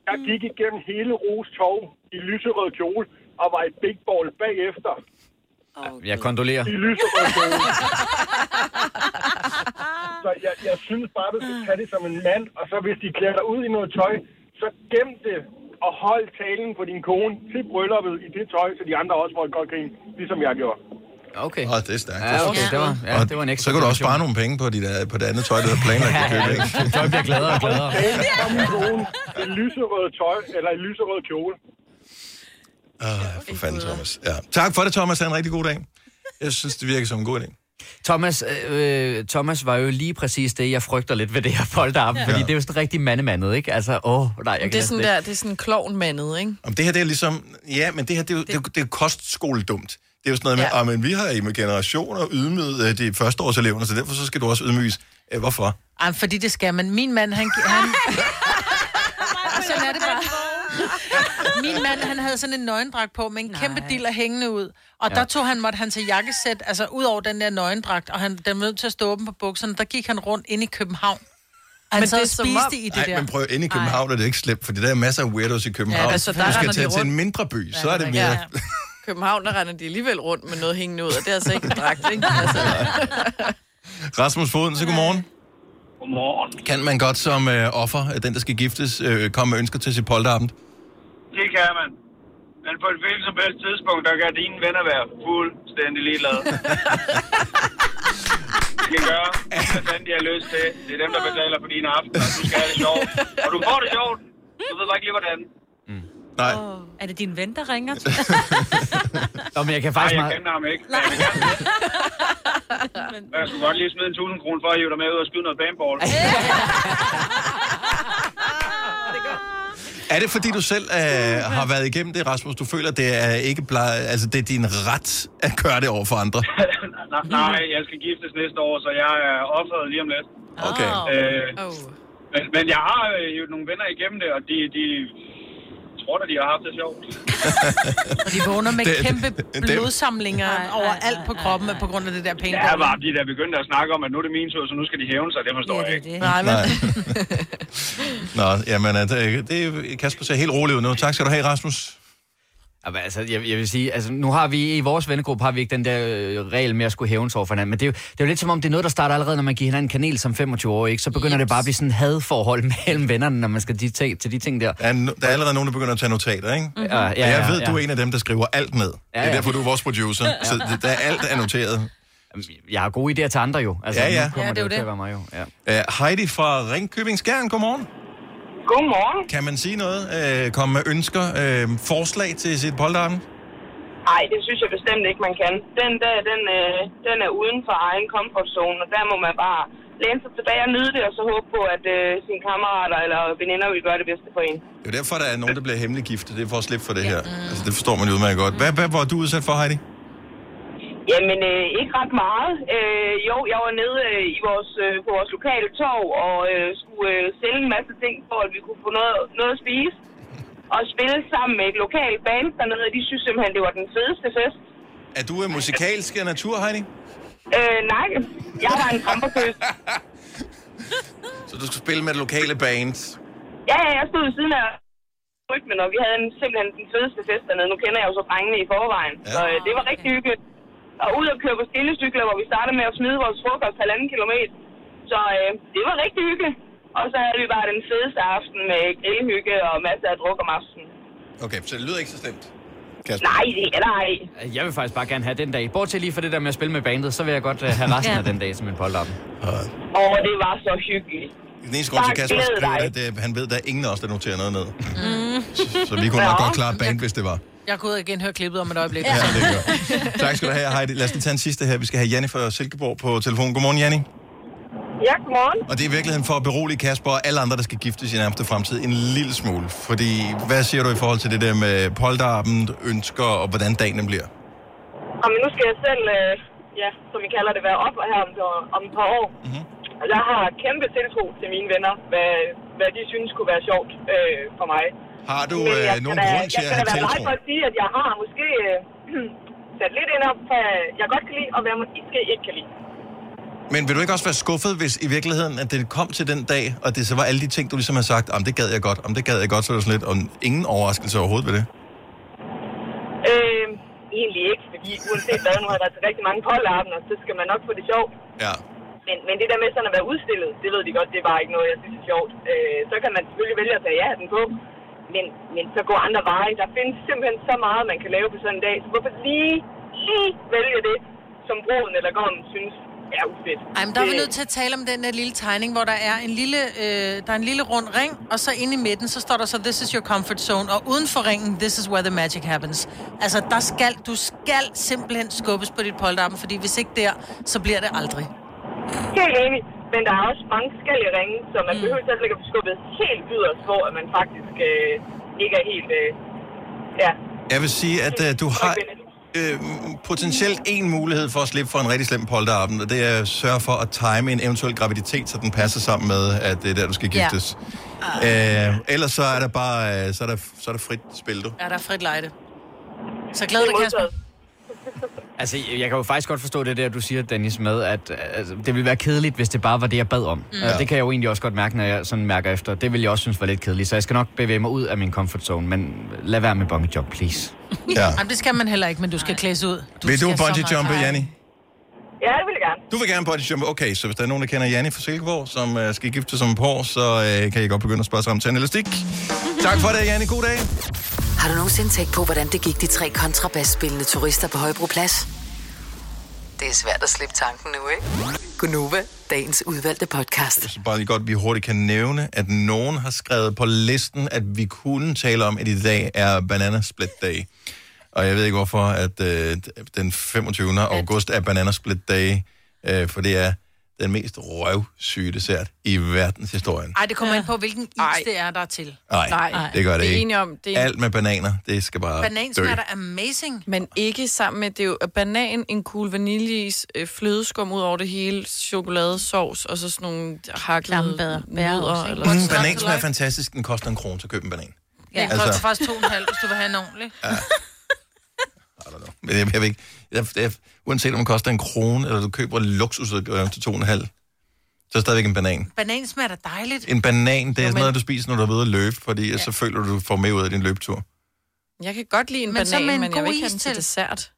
jeg gik igennem hele Ros tog i lyserød kjole og var i big ball bagefter Jeg kondolerer. i lyserød. <laughs> Så jeg, jeg synes bare, du skal tage det som en mand, og så hvis de klæder dig ud i noget tøj, så gem det og hold talen på din kone til brylluppet i det tøj, så de andre også får et godt grin, ligesom jeg gjorde. Okay. Åh, det er stærkt. Ja, okay, det var, ja, Og det var en ekstra så kan du også spare nogle penge på, dit, øh, på det andet tøj, du har planlagt at købe, ikke? Joy bliver gladere og gladere. Kone i lyserød tøj, eller i lyserød kjole. Åh, for fanden, Thomas. Ja. Tak for det, Thomas. Ha' en rigtig god dag. Jeg synes, det virker som en god idé. Thomas, øh, Thomas var jo lige præcis det, jeg frygter lidt ved det her polterappen, ja. fordi det er jo sådan rigtig mandemandet, ikke? Altså, åh, nej, jeg kan Det er sådan der, det er sådan klovnmandet, ikke? Om det her, det er ligesom... Ja, men det her, det er jo, det... Det er, det er kostskoledumt. Det er jo sådan noget med, Ja. ja. men vi har i med generationer ydmyget øh, de førsteårseleverne, så derfor så skal du også ydmyges. Øh, Hvorfor? Ej, fordi det skal man. Min mand, han... han <laughs> sådan er det bare. Min mand, han havde sådan en nøgendragt på med en Nej. kæmpe diller hængende ud. Og ja. der tog han, måtte han tage jakkesæt, altså ud over den der nøgendragt, og han den var nødt til at stå åben på bukserne. Der gik han rundt ind i København. Han Men sad det er spiste om- i det Nej, der. men prøv inde i København er det ikke slemt, fordi der er masser af weirdos i København. Ja, altså, der du skal tage til en mindre by, så er det mere... Ja. København, der render de alligevel rundt med noget hængende ud, og det er altså ikke en dragt, ikke? Altså, <laughs> Rasmus Foden, så godmorgen. Godmorgen. Kan man godt som øh, offer, af den der skal giftes, øh, komme med ønsker til sit polterappen? Det kan man. Men på et hvilket som helst tidspunkt, der kan dine venner være fuldstændig ligeglade. <laughs> De kan gøre, hvad fanden de har lyst til. Det er dem, der betaler for dine aftener. Du skal have det sjovt. Og du får det sjovt. Du ved bare ikke lige, hvordan. Nej. Er det din ven, der ringer? <laughs> Nå, men jeg kan Nej, faktisk jeg meget... kender ham ikke. <laughs> Men jeg vil gerne Jeg skulle godt lige smide en 1000 kroner for at hive dig med ud og skyde noget paintball. Er det fordi, du selv øh, har været igennem det, Rasmus? Du føler, det er ikke blej, altså det er din ret at gøre det over for andre? <laughs> Nej, Nej, jeg skal giftes næste år, så jeg er offeret lige om lidt. Okay. Øh, oh. men, men jeg har øh, jo nogle venner igennem det, og de, de tror da, de har haft det sjovt. <laughs> Og de vågner med Det- kæmpe blodsamlinger overalt på kroppen på grund af det der paintball. Ja, var de der begyndte at snakke om, at nu er det min tur, så nu skal de hævne sig. Det forstår jeg ikke. Nej, men... <laughs> Nå, jamen, øh, det, det Kasper ser helt rolig ud nu. Tak skal du have, Rasmus. Jamen, altså, jeg, jeg vil sige, altså, nu har vi i vores vennegruppe har vi ikke den der øh, regel med at skulle hævnes over for hinanden, men det er, jo, det er jo lidt som om, det er noget, der starter allerede, når man giver hinanden en kanel som 25 år, ikke? Så begynder det bare at blive sådan hadforhold <laughs> mellem vennerne, når man skal de ting, til de ting der. Der er, no- der er allerede nogen, der begynder at tage notater, ikke? Mhm. Ja, ja, Og jeg ja, ved, ja. du er en af dem, der skriver alt ned. Ja, Ja, Det er ja. derfor, du er vores producer. <laughs> Ja. Så det, der er alt er noteret. Jeg har gode idéer til andre jo. Altså, Ja, ja. Nu kommer Ja, ja, det er det, jo jo til det. at være mig jo. Ja. Uh, Heidi fra Ringkøbing Skjern, godmorgen. Godmorgen. Kan man sige noget? Uh, komme med ønsker, uh, forslag til sit polterappen? Nej, det synes jeg bestemt ikke, man kan. Den der, den, øh, den er uden for egen comfort zone, og der må man bare læne sig tilbage og nyde det, og så håbe på, at øh, sine kammerater eller veninder vil gøre det bedste for en. Det er jo derfor, der er nogen, der bliver hemmelig gift. Det er for at slippe for det her. Altså, det forstår man jo udmærket godt. Hvad, hvad var du udsat for, Heidi? Jamen, øh, ikke ret meget. Øh, jo, jeg var nede øh, i vores, øh, på vores lokale torv og øh, skulle øh, sælge en masse ting, for at vi kunne få noget, noget at spise. Og spille sammen med et lokalt band dernede, og de synes simpelthen, det var den fedeste fest. Er du en musikalsk af natur, Heidi? Øh, nej, jeg var en kramperkøs. <laughs> Så du skulle spille med det lokale band. Ja, ja, jeg stod ved siden af rytmen, og vi havde en, simpelthen den fedeste fest dernede. Nu kender jeg jo så drengene i forvejen, ja. så øh, det var rigtig hyggeligt. Og ud og køre på stillestykler, hvor vi startede med at smide vores frokost halvanden kilometer. Så øh, det var rigtig hyggeligt. Og så havde vi bare den fedeste aften med grillhygge og masser af druk om aftenen. Okay, så det lyder ikke så slemt. Nej, det er der ikke. Jeg vil faktisk bare gerne have den dag. Bortset lige for det der med at spille med bandet, så vil jeg godt uh, have resten Ja. af den dag som en polterappen. Og det var så hyggeligt. Den eneste grund til, Bare Kasper skriver det er, han ved, der er ingen af os, der noterer noget ned. Mm. Så vi kunne nok Ja. godt klare band, hvis det var. Jeg går ud og igen høre klippet om et øjeblik. Ja, det gør. Tak skal du have, Heidi. Lad os lige tage en sidste her. Vi skal have Janni fra Silkeborg på telefon. Godmorgen, Janni. Ja, godmorgen. Og det er i virkeligheden for at berolige Kasper og alle andre, der skal giftes i nærmeste fremtid en lille smule. Fordi, hvad siger du i forhold til det der med polterappen, ønsker og hvordan dagen bliver? Og men nu skal jeg selv, øh, ja, som vi kalder det, være op her om, om et par år. Mhm. Mm-hmm. Og jeg har kæmpe tiltro til mine venner, hvad, hvad de synes kunne være sjovt øh, for mig. Har du øh, jeg skal nogen da- grund til Jeg at skal have da være meget for at sige, at jeg har måske øh, <clears throat> sat lidt ind op, hvad jeg godt kan lide, og hvad jeg måske ikke kan lide. Men vil du ikke også være skuffet, hvis i virkeligheden, at det kom til den dag, og det så var alle de ting, du ligesom har sagt, om det gad jeg godt, om det gad jeg godt, så er det sådan lidt, om ingen overraskelse overhovedet ved det? Øh, egentlig ikke, fordi uanset hvad, nu har jeg været til rigtig mange polteraftener, så skal man nok få det sjovt. Ja. Men, men det der med sådan at være udstillet, det ved de godt, det er bare ikke noget, jeg synes er sjovt. Øh, så kan man selvfølgelig vælge at tage ja den på, men, men så går andre veje. Der findes simpelthen så meget, man kan lave på sådan en dag, så hvorfor lige, lige vælge det, som broden eller gommen synes er ufedt. Ej, men der er vi nødt til at tale om den der lille tegning, hvor der er en lille, øh, der er en lille rund ring, og så inde i midten, så står der så, this is your comfort zone, og uden for ringen, this is where the magic happens. Altså, der skal, du skal simpelthen skubbes på dit polterappen, fordi hvis ikke der, så bliver det aldrig. Helt enig, men der er også mange forskellige ringe, så man mm. behøver selv ikke at blive skubbet helt yderst, hvor at man faktisk øh, ikke er helt... Øh, ja. Jeg vil sige, at øh, du har øh, potentielt en mulighed for at slippe for en rigtig slem polterappen, og det er at sørge for at time en eventuel graviditet, så den passer sammen med, at det er der, du skal Ja. giftes. Ja. Øh, ellers så er der bare øh, så er der, så er der frit spil, du. Er der frit lejde. Så glæder dig, Kasper. <laughs> Altså, jeg kan jo faktisk godt forstå det der, du siger, Dennis, med, at altså, det ville være kedeligt, hvis det bare var det, jeg bad om. Mm. Mm. Det kan jeg jo egentlig også godt mærke, når jeg sådan mærker efter. Det vil jeg også synes var lidt kedeligt, så jeg skal nok bevæge mig ud af min comfort zone, men lad være med bungee jump, please. <laughs> Ja. Jamen, det skal man heller ikke, men du skal klædes ud. Du Vil du skal så bungee jumpe. Janni? Ja, det vil jeg gerne. Du vil gerne bungee jumpe. Okay, så hvis der er nogen, der kender Janni fra Silkeborg, som øh, skal gifte sig om et par år, så øh, kan I godt begynde at spørge sig om til en elastik. tak for det, Janni. God dag. Har du nogensinde tænkt på, hvordan det gik de tre kontrabasspillende turister på Højbroplads? Det er svært at slippe tanken nu, ikke? Gunova, dagens udvalgte podcast. Så bare lige godt, vi hurtigt kan nævne, at nogen har skrevet på listen, at vi kunne tale om, at i dag er Banana Split Day. Og jeg ved ikke hvorfor, at øh, den 25. august er Banana Split Day, øh, for det er den mest røvsyge dessert i verdenshistorien. Ej, det kommer ind på, hvilken is det er, der er til. Nej, det gør det er ikke. enige om, det er- Alt med bananer, det skal bare Banan dø. smager da amazing. Men ikke sammen med, det er jo banan, en kugle vaniljeis, øh, flødeskum ud over det hele, chokoladesauce, og så sådan nogle hakkede Klammebader. nødder. Eller Mm, banan smager fantastisk. Den koster en krone til at købe en banan. Ja, det Altså- koster faktisk to og en halv, hvis du vil have en ordentlig. Men jeg, jeg ved ikke, jeg, jeg, uanset om det koster en krone, eller du køber luksusudgave til to og en halv, så er det stadigvæk en banan. Banan smager da dejligt. En banan, det er Jo, sådan men- noget, du spiser, når du er ved at løbe, fordi ja. så føler du, du får mere ud af din løbetur. Jeg kan godt lide en Men banan, med en men jeg vil ikke have den til til. dessert.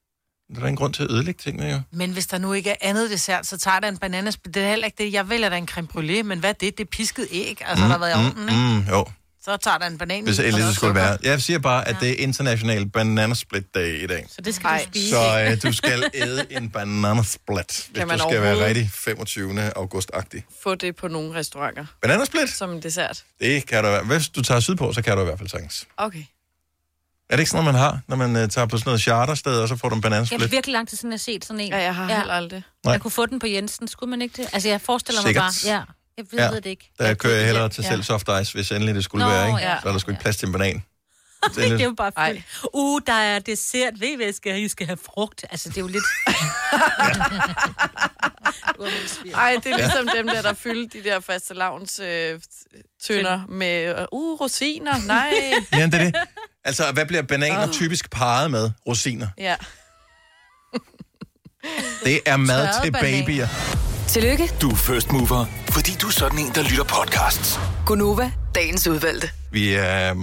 Der er ingen grund til at ødelægge tingene, jo. Men hvis der nu ikke er andet dessert, så tager der en bananas. Det er heller ikke det. Jeg vælger da en creme brûlée, men hvad er det? Det er pisket æg, altså mm, der har været i ovnen, ikke? mm, jo. Så tager der en banan Hvis noget det skulle være. Jeg siger bare, at det er international bananasplit day i dag. Så det skal du spise. Så øh, du skal æde en bananasplit, hvis Kan du skal være rigtig 25. august-agtig. Få det på nogle restauranter. Bananasplit? Som en dessert. Det kan du være. Hvis du tager sydpå, så kan du i hvert fald sagtens. Okay. Er det ikke sådan noget, man har, når man uh, tager på sådan noget chartersted, og så får du en Jeg bananasplit? er virkelig lang tid siden, jeg har set sådan en. Ja, jeg har heller aldrig. Nej. Jeg kunne få den på Jensen, skulle man ikke det? Altså, jeg forestiller mig Sikkert. bare. Ja, jeg ved, ja. det ikke. Der kører jeg hellere til Ja. selv soft ice, hvis endelig det skulle Nå, være, ikke? ja. Så er der sgu ikke plads til en banan. <laughs> Det er det er jo bare fedt. Uh, der er dessert. Ved I, hvad jeg skal have? I skal have frugt. Altså, det er jo lidt... <laughs> Ej, det er ligesom dem der, der fyldte de der faste lavns øh, tønder med, øh, uh, rosiner, nej. Ja, det er det. Altså, hvad bliver bananer typisk parret med? Rosiner. Ja. Det er mad Tørrede til bananer. Tillykke, Du er first mover, fordi du er sådan en, der lytter podcasts. Gunova, dagens udvalgte. Vi øh,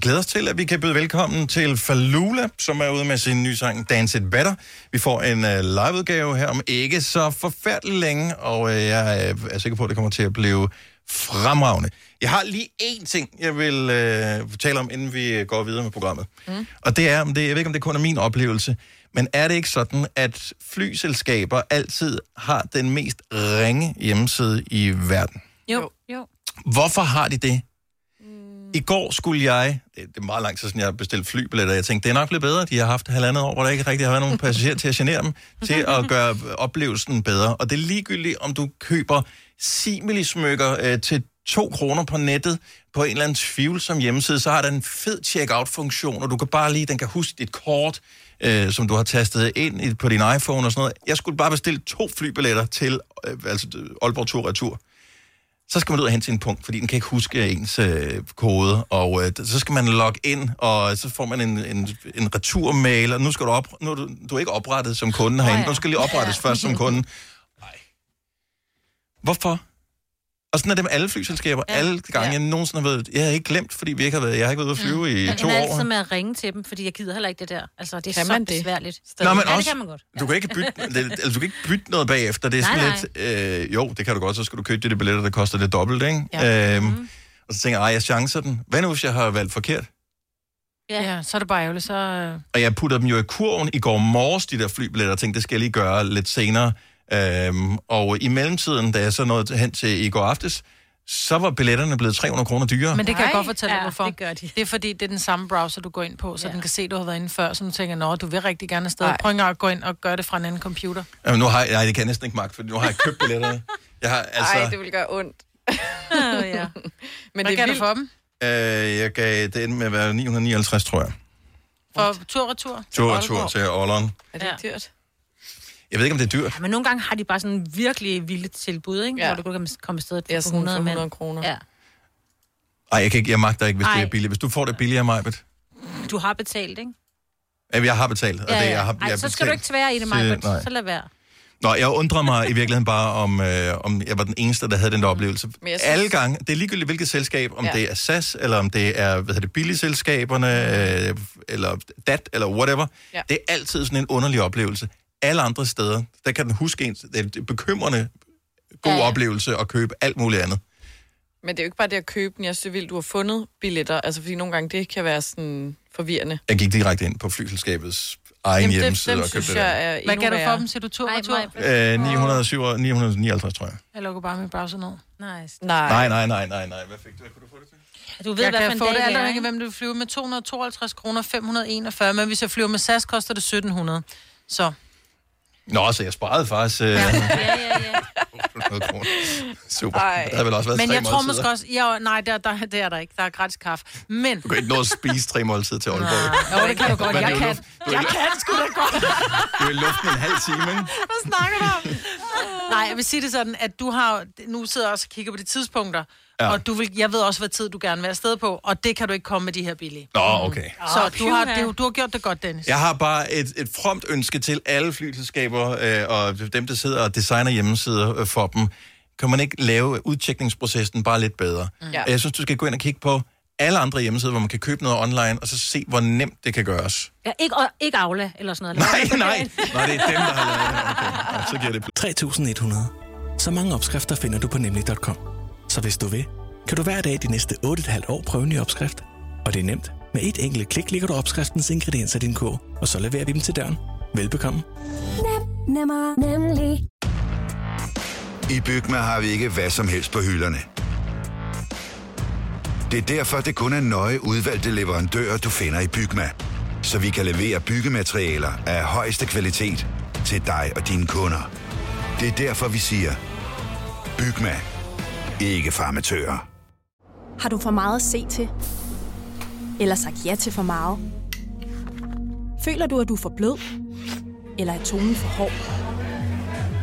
glæder os til, at vi kan byde velkommen til Falula, som er ude med sin nye sang Dance It Better. Vi får en øh, liveudgave her om ikke så forfærdeligt længe, og øh, jeg er sikker på, at det kommer til at blive fremragende. Jeg har lige én ting, jeg vil øh, tale om, inden vi går videre med programmet. Mm. Og det er, om det, jeg ved ikke, om det kun er min oplevelse, men er det ikke sådan, at flyselskaber altid har den mest ringe hjemmeside i verden? Jo, jo. Hvorfor har de det? I går skulle jeg, det er meget lang tid siden, jeg har bestilt flybilletter, jeg tænkte, det er nok blevet bedre. De har haft halvandet år, hvor der ikke rigtig har været nogen passagerer til at genere dem, til at gøre oplevelsen bedre. Og det er ligegyldigt, om du køber similismykker øh, til 2 kroner på nettet på en eller anden tvivlsom hjemmeside, så har den en fed check-out-funktion, og du kan bare lige, den kan huske dit kort, øh, som du har tastet ind i, på din iPhone og sådan noget. Jeg skulle bare bestille to flybilletter til øh, altså Aalborg Tur Retur så skal man ud og hente sin punkt, fordi den kan ikke huske ens øh, kode, og øh, så skal man logge ind, og så får man en, en, en returmail, og nu skal du op, nu er du, du er ikke oprettet som kunde herinde, du skal lige oprettes først som kunde. Nej. Hvorfor? Og sådan er det med alle flyselskaber. Ja. Alle gange, jeg nogensinde har været... Jeg har ikke glemt, fordi vi ikke har været, jeg har ikke været ude at flyve i Men to er år. altid med at ringe til dem, fordi jeg gider heller ikke det der. Altså, det er Kan så man det? besværligt. Nå, men ja, også, det kan man godt. Du kan ikke <laughs> bytte, det, altså, du kan ikke bytte noget bagefter. Det er Nej, sådan lidt... Øh, jo, det kan du godt. Så skal du købe de der billetter, der koster det dobbelt, ikke? Ja. Øhm, Mhm. Og så tænker jeg, ej, jeg chancer den. Hvad nu, hvis jeg har valgt forkert? Ja. ja, så er det bare ærgerligt. Så... øh, Og jeg puttede dem jo i kurven i går morges, de der flybilletter, og tænkte, det skal jeg lige gøre lidt senere. Øhm, og i mellemtiden, da jeg så nåede hen til i går aftes, så var billetterne blevet 300 kroner dyrere. Men det kan jeg Nej. godt fortælle dig, Ja, hvorfor. det gør de. Det er fordi, det er den samme browser, du går ind på, så Ja. den kan se, at du har været inde før, så du tænker, nå, du vil rigtig gerne afsted. Nej. Prøv at gå ind og gøre det fra en anden computer. Jamen, nu har jeg, nej, det kan jeg næsten ikke magt, for nu har jeg købt billetterne. Jeg har altså... Ej, det vil gøre ondt. Ja. <laughs> Men Hvad det er gav du for dem? Øh, jeg gav det ind med at være 959, tror jeg. For tur-retur? Tur og tur til Ålderen. Er det ikke dyrt? Jeg ved ikke, om det er dyrt. Ja, men nogle gange har de bare sådan virkelig vilde tilbud, ikke? Ja. Ja. Hvor du kan komme afsted Ja, for sådan 100, for mand. 100 kroner. Ja. Ej, jeg, kan ikke, jeg magter ikke, hvis det Ej. er billigt. Hvis du får det billigere, Majbet. Du har betalt, ikke? Jeg har betalt, og det, jeg har, Ej, jeg så skal du ikke tvære i det, Majbert. nej. Så lad være. Nå, jeg undrer mig i virkeligheden bare, om, øh, om jeg var den eneste, der havde den der oplevelse. Mm. Jeg synes- Alle gange, det er ligegyldigt hvilket selskab, om Ja. ja. det er SAS, eller om det er, hvad hedder det, billigselskaberne, øh, eller DAT, eller whatever. Ja. Det er altid sådan en underlig oplevelse. Alle andre steder, der kan den huske en, det er bekymrende god Ja, oplevelse at købe alt muligt andet. Men det er jo ikke bare det at købe den. Jeg synes, det er vildt, du har fundet billetter. Altså, fordi nogle gange det kan være sådan forvirrende. Jeg gik direkte ind på flyselskabets egen Jamen, hjemmeside dem og købte det. jeg er Hvad gav du for dem? Siger du tur og tur? Øh, 907, 959, tror jeg. Jeg lukker bare min browser ned. Nice. Nej. Nej, nej, nej, nej, nej. Hvad fik du? Hvad kunne du få det til? Du ved, jeg hvad for kan få det alt ikke? hvem du flyver med 252 kroner, 541, men hvis jeg flyver med SAS, koster det 1700. Så Nå, så jeg sparede faktisk øh, Ja, ja, ja. 100 kroner. Super. Ej. Der har vel også været Men jeg tror måltider. måske også... Ja, nej, der, der, det er der ikke. Der er gratis kaffe. Men... Du kan ikke nå at spise tre måltider til Aalborg. Jo, det kan du godt. Jeg er kan. Jeg kan sgu da godt. Du er i luften en halv time, ikke? Hvad snakker du om? Nej, jeg vil sige det sådan, at du har... Nu sidder jeg også og kigger på de tidspunkter. Ja. Og du vil, jeg ved også, hvad tid du gerne vil være afsted på. Og det kan du ikke komme med de her billige. Nå, okay. Så Åh, du har, det, du har gjort det godt, Dennis. Jeg har bare et, et fromt ønske til alle flyselskaber øh, og dem, der sidder og designer hjemmesider øh, for dem. Kan man ikke lave udtjekningsprocessen bare lidt bedre? Ja. Jeg synes, du skal gå ind og kigge på alle andre hjemmesider, hvor man kan købe noget online, og så se, hvor nemt det kan gøres. Ja, ikke, og, ikke Aula eller sådan noget. Nej, <laughs> nej. Nej, det er dem, der har lavet det. Okay. Ja, så giver det 3100. Så mange opskrifter finder du på nemlig.com. Så hvis du vil, kan du hver dag de næste 8,5 år prøve en ny opskrift. Og det er nemt. Med et enkelt klik ligger du opskriftens ingredienser i din kog, og så leverer vi dem til døren. Velbekomme. Nem, nemmer, nemlig. I Bygma har vi ikke hvad som helst på hylderne. Det er derfor, det kun er nøje udvalgte leverandører, du finder i Bygma. Så vi kan levere byggematerialer af højeste kvalitet til dig og dine kunder. Det er derfor, vi siger, Bygma. Ikke farmatører. Har du for meget at se til? Eller sagt ja til for meget? Føler du, at du er for blød? Eller er tonen for hård?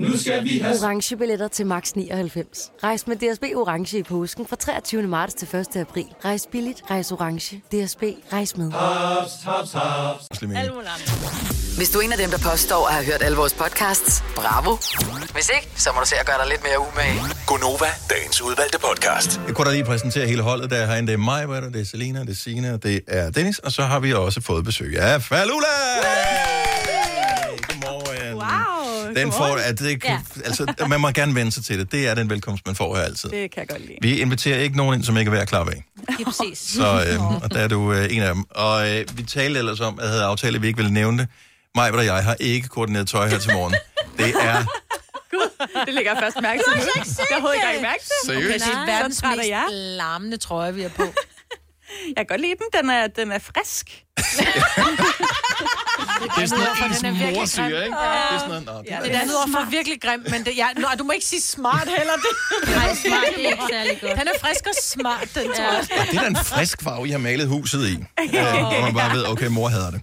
Nu skal vi have... Orange billetter til max 99. Rejs med DSB Orange i påsken fra 23. marts til 1. april. Rejs billigt, rejs orange. DSB, rejs med. Haps, haps, haps. Hvis du er en af dem, der påstår at have hørt alle vores podcasts, bravo. Hvis ikke, så må du se at gøre dig lidt mere umage. Gonova, dagens udvalgte podcast. Jeg kunne da lige præsentere hele holdet der herinde. Det er mig, er det? det er Selina, det er Sina, det er Dennis, og så har vi også fået besøg af Falula! Godmorgen. Den får, at det, ja. altså, man må gerne vende sig til det. Det er den velkomst, man får her altid. Det kan jeg godt lide. Vi inviterer ikke nogen ind, som ikke er ved at klare af. Det er præcis. Så øh, og der er du øh, en af dem. Og øh, vi talte ellers om, at jeg havde aftalt, at vi ikke ville nævne det. Mig og jeg har ikke koordineret tøj her til morgen. Det er Det ligger jeg først mærke til. Jeg har overhovedet ikke engang mærke til. Seriøst? Det er verdens er mest larmende trøje, vi har på. <laughs> Jeg kan godt lide den. Den er, den er frisk. Det er sådan noget, ens mor grim. siger, ikke? Det er sådan noget, nå, det Ja, er- det der lyder for virkelig grimt, men det, ja, nå, du må ikke sige smart heller. Det. Nej, smart, det er ikke særlig godt. Den er frisk og smart, den tror jeg. Det er da en frisk farve, I har malet huset i. Ja, og man bare ved, okay, mor hader det.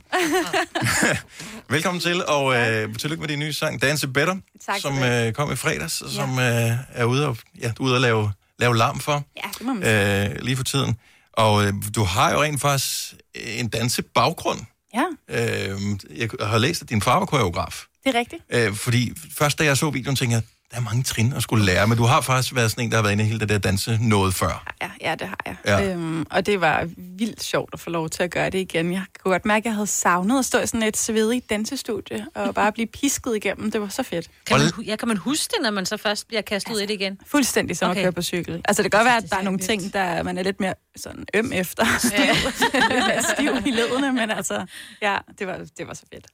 <laughs> Velkommen til, og øh, tillykke med din nye sang, Dance Better, Tak som det. øh, kom i fredags, og som øh, er ude, og, ja, ude at lave, lave larm for Ja, det må man sige. øh, lige for tiden. Og øh, du har jo rent faktisk en dansebaggrund. Ja, Øh, jeg har læst, at din far var koreograf. det er rigtigt. Øh, fordi først da jeg så videoen, tænkte jeg, der er mange trin at skulle lære, men du har faktisk været sådan en, der har været inde i hele det der danse noget før. Ja, ja, det har jeg. Ja. Øhm, og det var vildt sjovt at få lov til at gøre det igen. Jeg kunne godt mærke, at jeg havde savnet at stå i sådan et svedigt dansestudie og bare blive pisket igennem. Det var så fedt. Kan man, ja, kan man huske det, når man så først bliver kastet ud i det igen? Fuldstændig som okay. At køre på cykel. Altså, det kan godt være, at der er nogle ting, der man er lidt mere sådan øm efter. <laughs> lidt mere stiv i ledene, men altså, ja, det var, det var så fedt.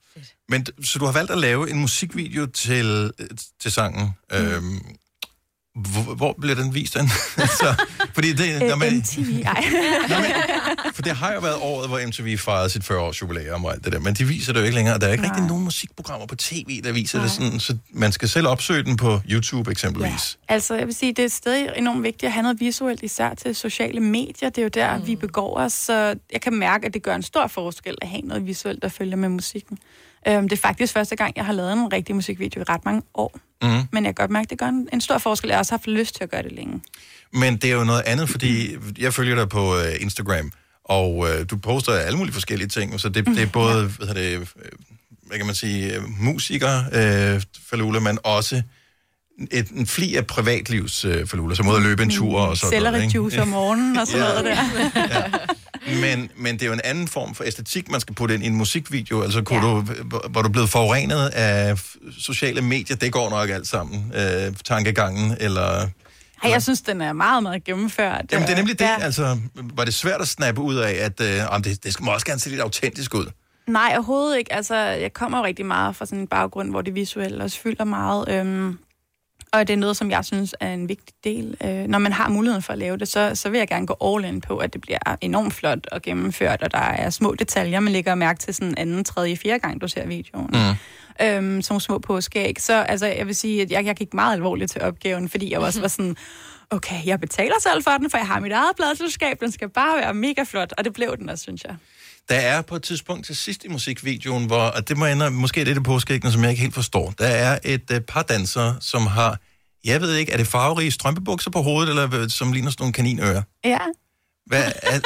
Men så du har valgt at lave en musikvideo til, øh, til sangen. Mm. Øhm, hvor, hvor bliver den vist den? <laughs> så, fordi det, når Øh, man, MTV, ej. for det har jo været året, hvor MTV fejrede sit 40-års jubilæum og alt det der, men de viser det jo ikke længere. Der er ikke rigtig nogen musikprogrammer på tv, der viser det sådan, så man skal selv opsøge den på YouTube eksempelvis. Altså, jeg vil sige, det er stadig enormt vigtigt at have noget visuelt, især til sociale medier. Det er jo der, mm. vi begår os, så jeg kan mærke, at det gør en stor forskel at have noget visuelt, der følger med musikken. Øhm, det er faktisk første gang, jeg har lavet en rigtig musikvideo i ret mange år. Mm. Men jeg kan godt mærke, at det gør en, en stor forskel. Jeg har også haft lyst til at gøre det længe. Men det er jo noget andet, fordi jeg følger dig på øh, Instagram, og øh, du poster alle mulige forskellige ting, så det, det er både, hvad hedder det, øh, hvad kan man sige, øh, musikere, øh, Falula, men også et, en fli af privatlivs øh, Falula, som ud at løbe en tur og sådan noget. ikke? Selleri-juice om morgenen og sådan Ja. noget der. Men, men det er jo en anden form for æstetik, man skal putte ind i en musikvideo. Altså, kunne ja. du, hvor- hvor du blevet forurenet af sociale medier, det går nok alt sammen. Øh, tankegangen, eller... Ej, jeg synes, den er meget, meget gennemført. Jamen, det er nemlig det. Ja. Altså, var det svært at snappe ud af, at øh, det, det skal må også gerne se lidt autentisk ud? Nej, overhovedet ikke. Altså, jeg kommer jo rigtig meget fra sådan en baggrund, hvor det visuelle også fylder meget. Øhm, og det er noget, som jeg synes er en vigtig del. Øh, når man har muligheden for at lave det, så, så vil jeg gerne gå all in på, at det bliver enormt flot og gennemført, og der er små detaljer, man lægger mærke til sådan anden, tredje, fjerde gang, du ser videoen. Mm. Øhm, som små påskeæg. Så altså, jeg vil sige, at jeg, jeg gik meget alvorligt til opgaven, fordi jeg også var sådan, okay, jeg betaler selv for den, for jeg har mit eget pladselskab, den skal bare være mega flot, og det blev den også, synes jeg. Der er på et tidspunkt til sidst i musikvideoen, hvor, og det må ende, måske er det det påskeæggende, som jeg ikke helt forstår. Der er et uh, par dansere, som har, jeg ved ikke, er det farverige strømpebukser på hovedet, eller hvad- som ligner sådan nogle kaninører? Ja. Hvad er,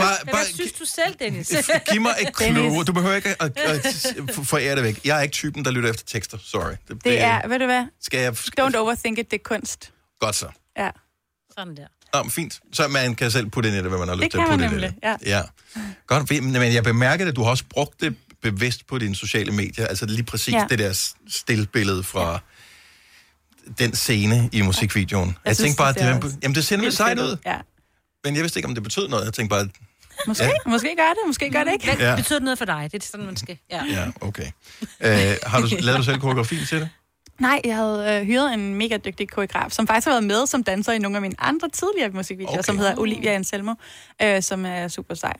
Bare, Hvad synes du selv, Dennis? giv mig et clue. Du behøver ikke at, at, at forære det væk. Jeg er ikke typen, der lytter efter tekster. Sorry. Det, Det er, ved du hvad? Skal jeg... Don't overthink it, det er kunst. Godt så. Ja. Sådan der. Nå, men fint. Så man kan selv putte ind i det, hvad man har lyst til at putte ind i det. Ja. Godt, fint. men jeg bemærker at du har også brugt det bevidst på dine sociale medier. Altså lige præcis Ja. ja. det der stillbillede fra den scene i musikvideoen. Jeg, jeg synes, tænkte bare, at det det, også jamen, det ser nemlig sejt ud. Ja. Men jeg vidste ikke, om det betød noget. Jeg tænkte bare, Måske, Ja. ja. måske gør det, måske gør det ikke. Hvad Ja. betyder det noget for dig? Det er sådan, man skal... Ja. ja, okay. Øh, har du lavet du selv koreografien til det? Nej, jeg havde øh, hyret en mega dygtig koreograf, som faktisk har været med som danser i nogle af mine andre tidligere musikvideoer, Okay. som hedder Olivia Anselmo, øh, som er super sej.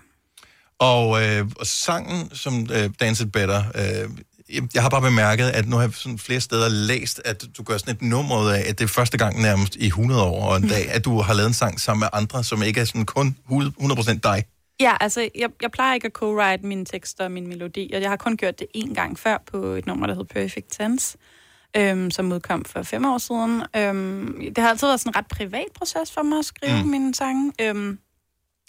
Og, øh, og sangen, som øh, Dance It Better, øh, jeg- jeg har bare bemærket, at nu har jeg sådan flere steder læst, at du gør sådan et nummer ud af, at det er første gang nærmest i 100 år og en dag, at du har lavet en sang sammen med andre, som ikke er sådan kun 100% dig. Ja, altså, jeg, jeg plejer ikke at co-write mine tekster og min melodi, og jeg har kun gjort det én gang før på et nummer, der hedder Perfect Tense, øhm, som udkom for fem år siden. Øhm, det har altid været sådan en ret privat proces for mig at skrive Mm. mine sange. Øhm,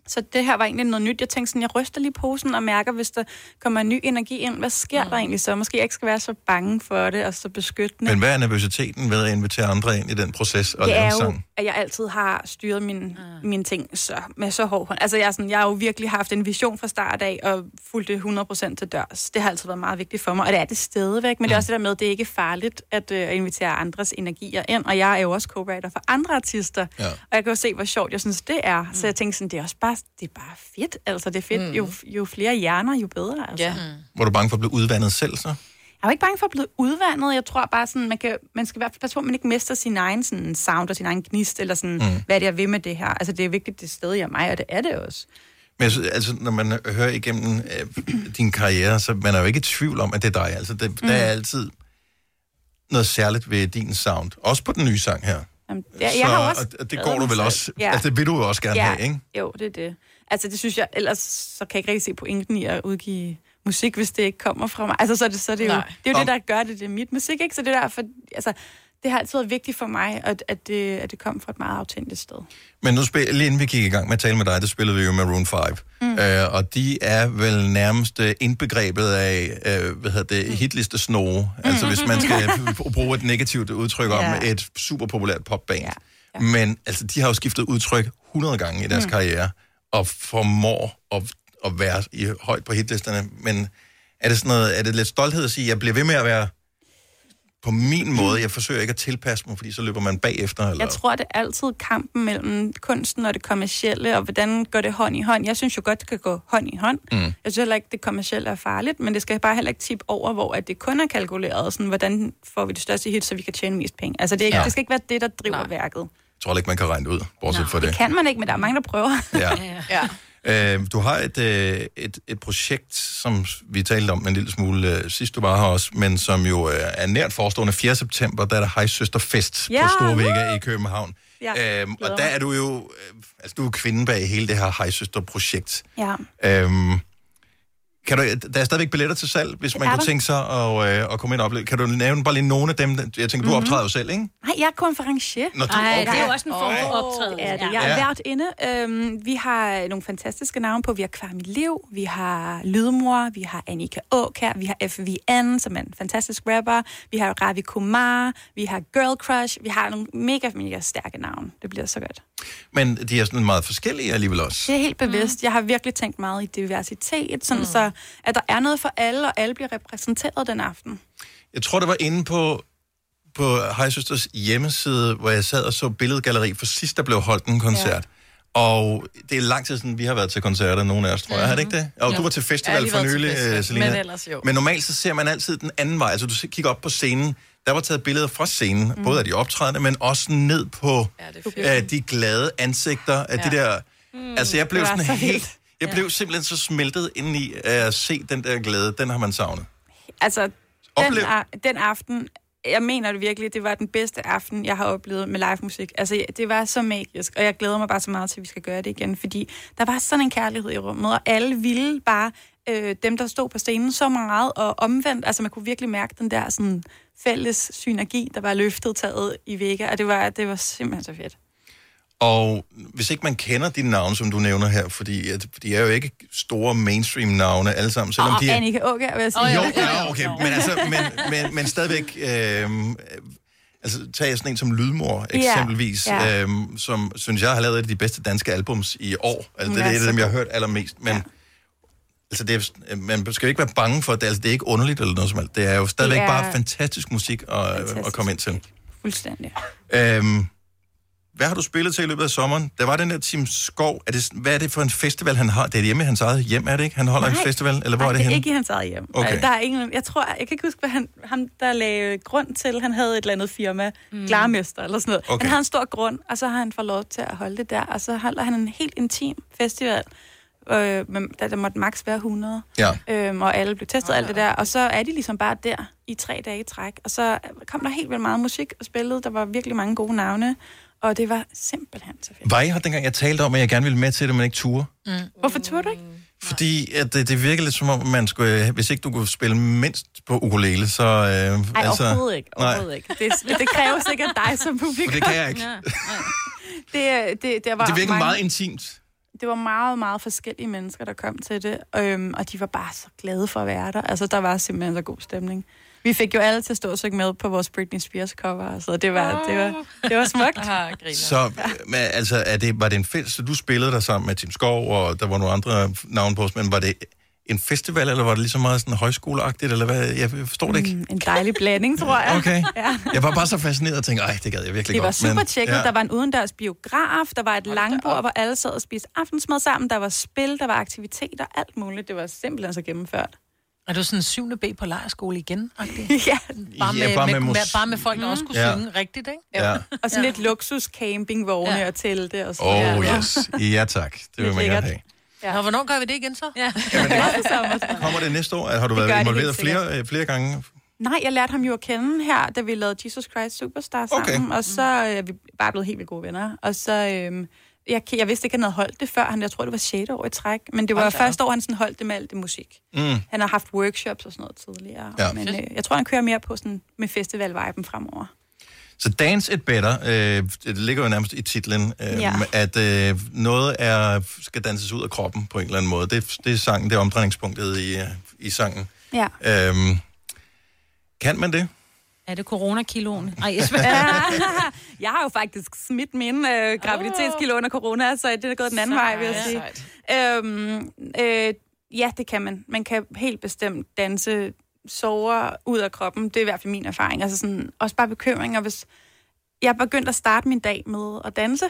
så det her var egentlig noget nyt. Jeg tænkte sådan, jeg ryster lige posen og mærker, hvis der kommer en ny energi ind. Hvad sker mm. der egentlig så? Måske jeg ikke skal være så bange for det og så beskyttende. Men hvad er nervøsiteten ved at invitere andre ind i den proces og det lave sang? At jeg altid har styret mine, mine ting så, med så hård hånd. Altså, jeg, er sådan, jeg har jo virkelig haft en vision fra start af, og fulgt det 100% til dørs. Det har altid været meget vigtigt for mig, og det er det stadigvæk. Men det er også det der med, at det er ikke farligt at øh, invitere andres energier ind. Og jeg er jo også co-writer for andre artister. Ja. Og jeg kan jo se, hvor sjovt jeg synes, det er. Så jeg tænker sådan, det er også bare, det er bare fedt. Altså, det er fedt. Mm. Jo, jo flere hjerner, jo bedre. Altså. Ja. Var du bange for at blive udvandet selv så? Jeg er jo ikke bange for at blive udvandet. Jeg tror bare sådan, man, kan, man skal i hvert fald passe på, at man ikke mister sin egen sådan, sound og sin egen gnist, eller sådan, Mm. mm. hvad det er ved med det her. Altså, det er vigtigt, det stadig er mig, og det er det også. Men jeg altså, når man hører igennem øh, din karriere, så man er jo ikke i tvivl om, at det er dig. Altså, det, mm. der er altid noget særligt ved din sound. Også på den nye sang her. Jamen, jeg, jeg har også og, det går du vel også... Ja. Altså, det vil du jo også gerne ja. have, ikke? Jo, det er det. Altså, det synes jeg, ellers så kan jeg ikke rigtig se pointen i at udgive musik, hvis det ikke kommer fra mig. Altså, så er det, så er det jo, det, er jo Om- det, der gør det, det er mit musik, ikke? Så det er derfor, altså, det har altid været vigtigt for mig, at, at, det, at det kom fra et meget autentisk sted. Men nu spil, lige inden vi gik i gang med at tale med dig, der spillede vi jo Maroon 5. Mm. Øh, og de er vel nærmest øh, indbegrebet af, øh, hvad hedder det, hitliste snore. Altså hvis man skal b- <laughs> bruge et negativt udtryk om Ja. et super populært popband. Ja. Ja. Men altså, de har jo skiftet udtryk 100 gange i deres mm. karriere, og formår at, at være i, højt på hitlisterne. Men er det sådan noget, er det lidt stolthed at sige, at jeg bliver ved med at være på min måde, jeg forsøger ikke at tilpasse mig, fordi så løber man bagefter, eller? Jeg tror, det er altid kampen mellem kunsten og det kommercielle, og hvordan går det hånd i hånd. Jeg synes jo godt, det kan gå hånd i hånd. Mm. Jeg synes heller ikke, det kommercielle er farligt, men det skal bare heller ikke tippe over, hvor at det kun er kalkuleret. Sådan, hvordan får vi det største hit, så vi kan tjene mest penge. Altså, det, er ikke, Ja. det skal ikke være det, der driver Nej. værket. Jeg tror ikke, man kan regne det ud, bortset fra det. Det kan man ikke, men der er mange, der prøver. Ja. ja. Øh, du har et, øh, et, et projekt, som vi talte om en lille smule øh, sidst du var her også, men som jo øh, er nært forestående 4. september, der er der Hejsøsterfest Ja, på Storvægge i København. Ja, øhm, og der er du jo, øh, altså du er kvinden bag hele det her Hejsøster-projekt. Ja. Øhm, kan du, der er stadigvæk billetter til salg, hvis man kunne der. tænke sig at, øh, at komme ind og opleve. Kan du nævne bare lige nogle af dem? Jeg tænker, du Mhm. optræder jo selv, ikke? Nej, jeg er konferencier. Nå, du- Ej, det er jo også en form for optræden. Ja, det. Jeg Ja. er vært inde. Øhm, vi har nogle fantastiske navne på. Vi har Kvarm i Liv, vi har Lydmor, vi har Annika Åkær, vi har FVN, som er en fantastisk rapper, vi har Ravi Kumar, vi har Girl Crush, vi har nogle mega, mega stærke navne. Det bliver så godt. Men de er sådan meget forskellige alligevel også. Det er helt bevidst. Mm. Jeg har virkelig tænkt meget i diversitet, sådan mm. så at der er noget for alle, og alle bliver repræsenteret den aften. Jeg tror, det var inde på, på Hejsøsters hjemmeside, hvor jeg sad og så billedgalleri, for sidst der blev holdt en koncert. Ja. Og det er lang tid siden, vi har været til koncerter, nogle af os, tror jeg. Mm-hmm. Har det ikke det? Og Jo. du var til festival lige for nylig, festival, øh, Selina. men ellers jo. Men normalt så ser man altid den anden vej. Altså du kigger op på scenen, der var taget billeder fra scenen, mm. både af de optrædende, men også ned på ja, øh, de glade ansigter af ja. de der... Mm. Altså jeg blev sådan så helt... Jeg blev simpelthen så smeltet ind i at se den der glæde. Den har man savnet. Altså, den, a- den aften jeg mener det virkelig, det var den bedste aften, jeg har oplevet med live musik. Altså, det var så magisk, og jeg glæder mig bare så meget til, at vi skal gøre det igen, fordi der var sådan en kærlighed i rummet, og alle ville bare, øh, dem der stod på scenen, så meget, og omvendt, altså man kunne virkelig mærke den der sådan fælles synergi, der var løftet taget i Vega, og det var, det var simpelthen så fedt. Og hvis ikke man kender de navne, som du nævner her, fordi at, de er jo ikke store mainstream-navne alle sammen, selvom og de er... Annika Åker, vil jeg sige. Jo, ja, okay, men, altså, men, men, men stadigvæk... Øh, altså, tag sådan en som Lydmor, eksempelvis, ja. øhm, som synes jeg har lavet et af de bedste danske albums i år. Altså, det er et af dem, jeg har hørt allermest. Men ja. altså, det er, man skal jo ikke være bange for det. Altså, det er ikke underligt eller noget som helst. Det er jo stadigvæk er bare fantastisk musik at, fantastisk. at komme ind til. Fuldstændig. Øhm, hvad har du spillet til i løbet af sommeren? Der var den der Tim Skov. Er det, hvad er det for en festival, han har? Det er hjemme i hans eget hjem, er det ikke? Han holder en festival, eller hvor Nej, er det det er henne? ikke i hans eget hjem. Okay. Okay. Der er ingen, jeg tror, jeg kan ikke huske, hvad han, ham der lagde grund til. Han havde et eller andet firma, mm. Glarmester eller sådan noget. Okay. Han havde en stor grund, og så har han fået lov til at holde det der. Og så holder han en helt intim festival, øh, men der, der måtte maks være 100. Ja. Øhm, og alle blev testet og alt det der. Og så er de ligesom bare der i tre dage i træk. Og så kom der helt vildt meget musik og spillet. Der var virkelig mange gode navne. Og det var simpelthen så fedt. Var I her dengang, jeg talte om, at jeg gerne ville med til det, men ikke turde? Mm. Hvorfor turde du ikke? Fordi at det, det virker lidt som om, man skulle, hvis ikke du kunne spille mindst på ukulele, så... Øh, Nej, altså, overhovedet ikke. Overhovedet ikke. Det, det kræver sikkert dig som publikum. For det kan jeg ikke. det, det, det, var Det virker mange, meget intimt. det var meget, meget forskellige mennesker, der kom til det, øhm, og de var bare så glade for at være der. Altså, der var simpelthen så god stemning. Vi fik jo alle til at stå og synge med på vores Britney Spears cover, så det var, det var, det var smukt. Så men, altså, er det, var det en fest, så du spillede der sammen med Tim Skov, og der var nogle andre navne på os, men var det en festival, eller var det ligesom meget sådan højskoleagtigt, eller hvad? Jeg forstår det ikke. Mm, en dejlig blanding, tror jeg. Okay. <laughs> Ja. Jeg var bare så fascineret og tænkte, ej, det gad jeg virkelig Det var godt. super tjekket. ja. Der var en udendørs biograf, der var et langbord, hvor alle sad og spiste aftensmad sammen, der var spil, der var aktiviteter, alt muligt. Det var simpelthen så gennemført. Er du sådan en syvende B på lejerskole igen? <laughs> ja. Bare med, Ja, bare med, med mus- bare med folk, der også kunne Ja. synge rigtigt, ikke? Ja. Og sådan lidt luksus campingvogne ja. og telte og sådan Oh yes. Ja tak. Det vil Lidt man gerne have. Ja. Og hvornår gør vi det igen så? Ja. Kommer det næste år? Har du Det været det involveret flere, øh, flere gange? Nej, jeg lærte ham jo at kende her, da vi lavede Jesus Christ Superstar sammen, okay. og så øh, er vi bare blevet helt vildt gode venner. Og så, øh, jeg, jeg vidste ikke, at han havde holdt det før, han, jeg tror, det var 6. år i træk, men det var op. første år, han sådan holdt det med alt det musik. Mm. Han har haft workshops og sådan noget tidligere, Ja. men øh, jeg tror, han kører mere på sådan med festival-viben fremover. Så Dance It Better, øh, det ligger jo nærmest i titlen, øh, Ja. at øh, noget er, skal danses ud af kroppen på en eller anden måde. Det, det er sangen, det er omdrejningspunktet i, øh, i sangen. Ja. Øhm, kan man det? Er det coronakiloen? Ej, jeg <laughs> jeg har jo faktisk smidt min øh, graviditetskilo under corona, så det er gået den anden vej, vil jeg sige. Øhm, øh, ja, det kan man. Man kan helt bestemt danse sover ud af kroppen. Det er i hvert fald min erfaring. Altså sådan, også bare bekymringer, hvis jeg er begyndt at starte min dag med at danse,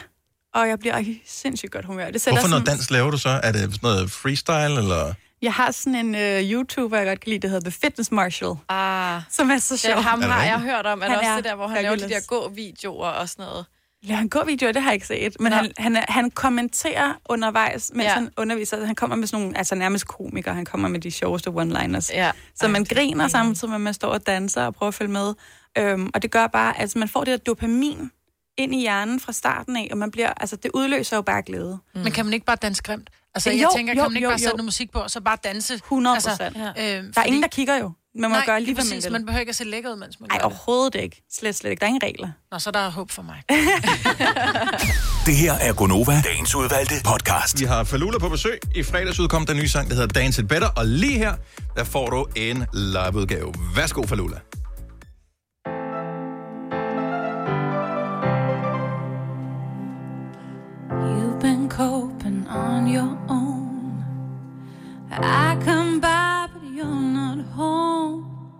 og jeg bliver i sindssygt godt humør. Det sætter Hvorfor noget sådan, dans laver du så? Er det sådan noget freestyle, eller? Jeg har sådan en øh, YouTuber, jeg godt kan lide, der hedder The Fitness Marshall. Ah, som er så sjov. Det, ham har jeg hørt om. Er Han det også er det der, hvor han laver de der gå-videoer og sådan noget? Ja, han går videoer, det har jeg ikke set. Men Nå. han, han, han kommenterer undervejs, mens Ja. ja. han underviser. Han kommer med sådan nogle, altså nærmest komikere, han kommer med de sjoveste one-liners. Ja. Så man griner samtidig med, at man står og danser og prøver at følge med. Øhm, og det gør bare, at altså, man får det der dopamin ind i hjernen fra starten af, og man bliver, altså det udløser jo bare glæde. Mm. Men kan man ikke bare danse grimt? Altså, Jo, jeg tænker, kan jo, man ikke jo, bare sætte jo. noget musik på, og så bare danse? 100 Altså, procent. øh, Der er ingen, der kigger jo. Man må Nej, gøre lige hvad man præcis. vil. Man behøver ikke at se lækker ud, mens man Nej, overhovedet ikke. Slet, slet ikke. Der er ingen regler. Nå, så der er håb for mig. <laughs> Det her er Gonova, dagens udvalgte podcast. Vi har Falula på besøg. I fredags udkom der en ny sang, der hedder Dance It Better, og lige her, der får du en liveudgave. Værsgo, Falula. I come by, but you're not home.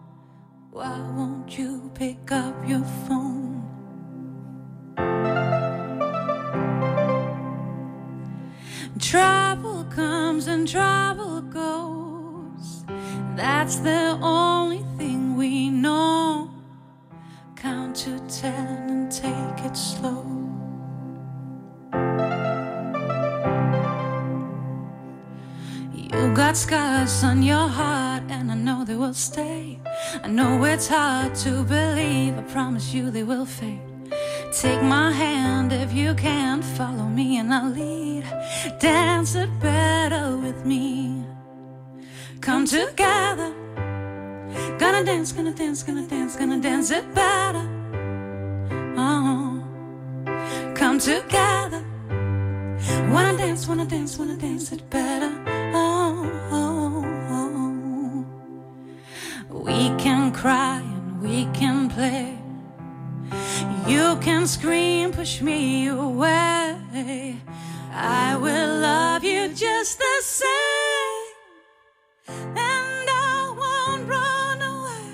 Why won't you pick up your phone? Trouble comes and trouble goes. That's the only thing we know. Count to ten and take it slow. Scars on your heart, and I know they will stay. I know it's hard to believe, I promise you they will fade. Take my hand if you can, follow me and I'll lead. Dance it better with me. Come together. Gonna dance, gonna dance, gonna dance, gonna dance it better. Oh, come together. Wanna dance, wanna dance, wanna dance it better. You can scream, push me away. I will love you just the same. And I won't run away.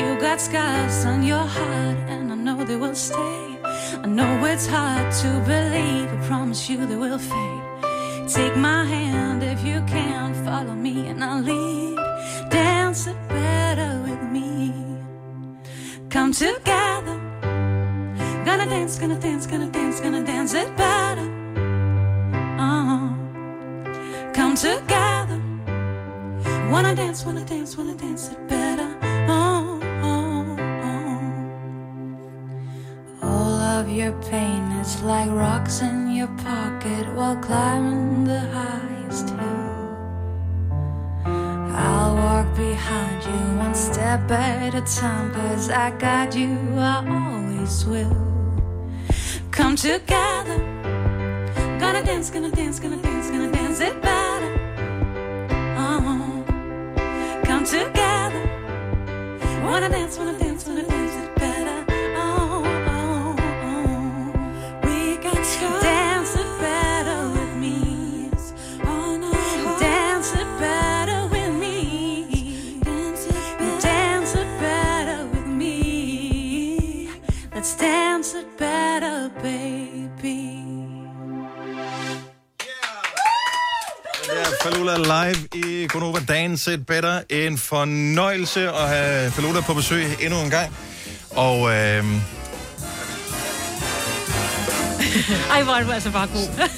You got scars on your heart, and I know they will stay. I know it's hard to believe, I promise you they will fade. Take my hand if you can, follow me, and I'll lead. Dance it better with me. Come together. Dance, gonna dance, gonna dance, gonna dance it better. Uh-huh. Come together. Wanna dance, wanna dance, wanna dance it better. Oh, oh, oh. All of your pain is like rocks in your pocket while climbing the highest hill. I'll walk behind you one step at a time, cause I got you, I always will. Come together. Gonna dance, gonna dance, gonna dance, gonna dance it better. Uh-huh. Come together. Wanna dance, wanna er Falula live i Gonova Dance It Better. En fornøjelse at have Falula på besøg endnu en gang. Og øh, <laughs> Ej, hvor er du altså bare god.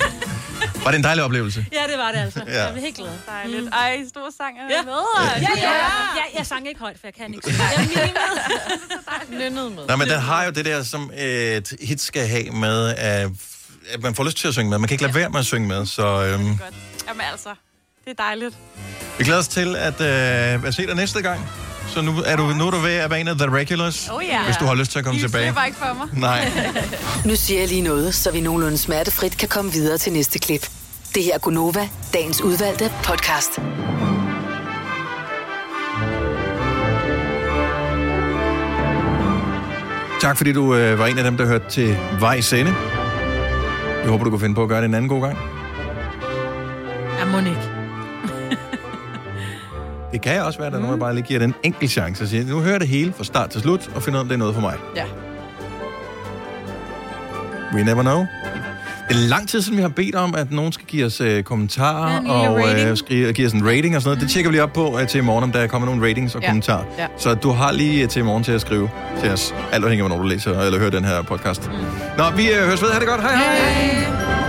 var det en dejlig oplevelse? ja, det var det altså. Ja. Jeg blev helt glad. Dejligt. Ej, stor sang er Ja. med. Ja, ja, ja. Jeg, jeg sang ikke højt, for jeg kan ikke. Jeg mimede. <laughs> Nynnet med. Nej, men den har jo det der, som et hit skal have med, at, man får lyst til at synge med. Man kan ikke lade være med at synge med, så øhm, Godt. Jamen altså, det er dejligt. vi glæder os til at, øh, at se dig næste gang. Så nu er du, nu er du ved at være en af The Regulars, Oh ja. hvis du har lyst til at komme De tilbage. slipper ikke for mig. Nej. <laughs> Nu siger jeg lige noget, så vi nogenlunde smertefrit kan komme videre til næste klip. Det her er Gunova, dagens udvalgte podcast. Tak fordi du øh, var en af dem, der hørte til Vejs Ende. Jeg håber, du kan finde på at gøre det en anden god gang. Ja, Monique. Det kan også være, at der er nogen, der bare lige giver den en enkelt chance og siger, nu hører det hele fra start til slut, og finder ud af, om det er noget for mig. Ja. We never know. Det er lang tid siden, vi har bedt om, at nogen skal give os øh, kommentarer Ja, og rating. øh, skrive, give os en rating og sådan noget. Det tjekker vi lige op på øh, til i morgen, om der kommer nogle ratings og Ja. kommentarer. Ja. Så du har lige øh, til i morgen til at skrive til os. Alt afhængig af, hvornår du læser eller hører den her podcast. Mm. Nå, vi øh, høres ved. Ha' det godt. Hej hej. hej.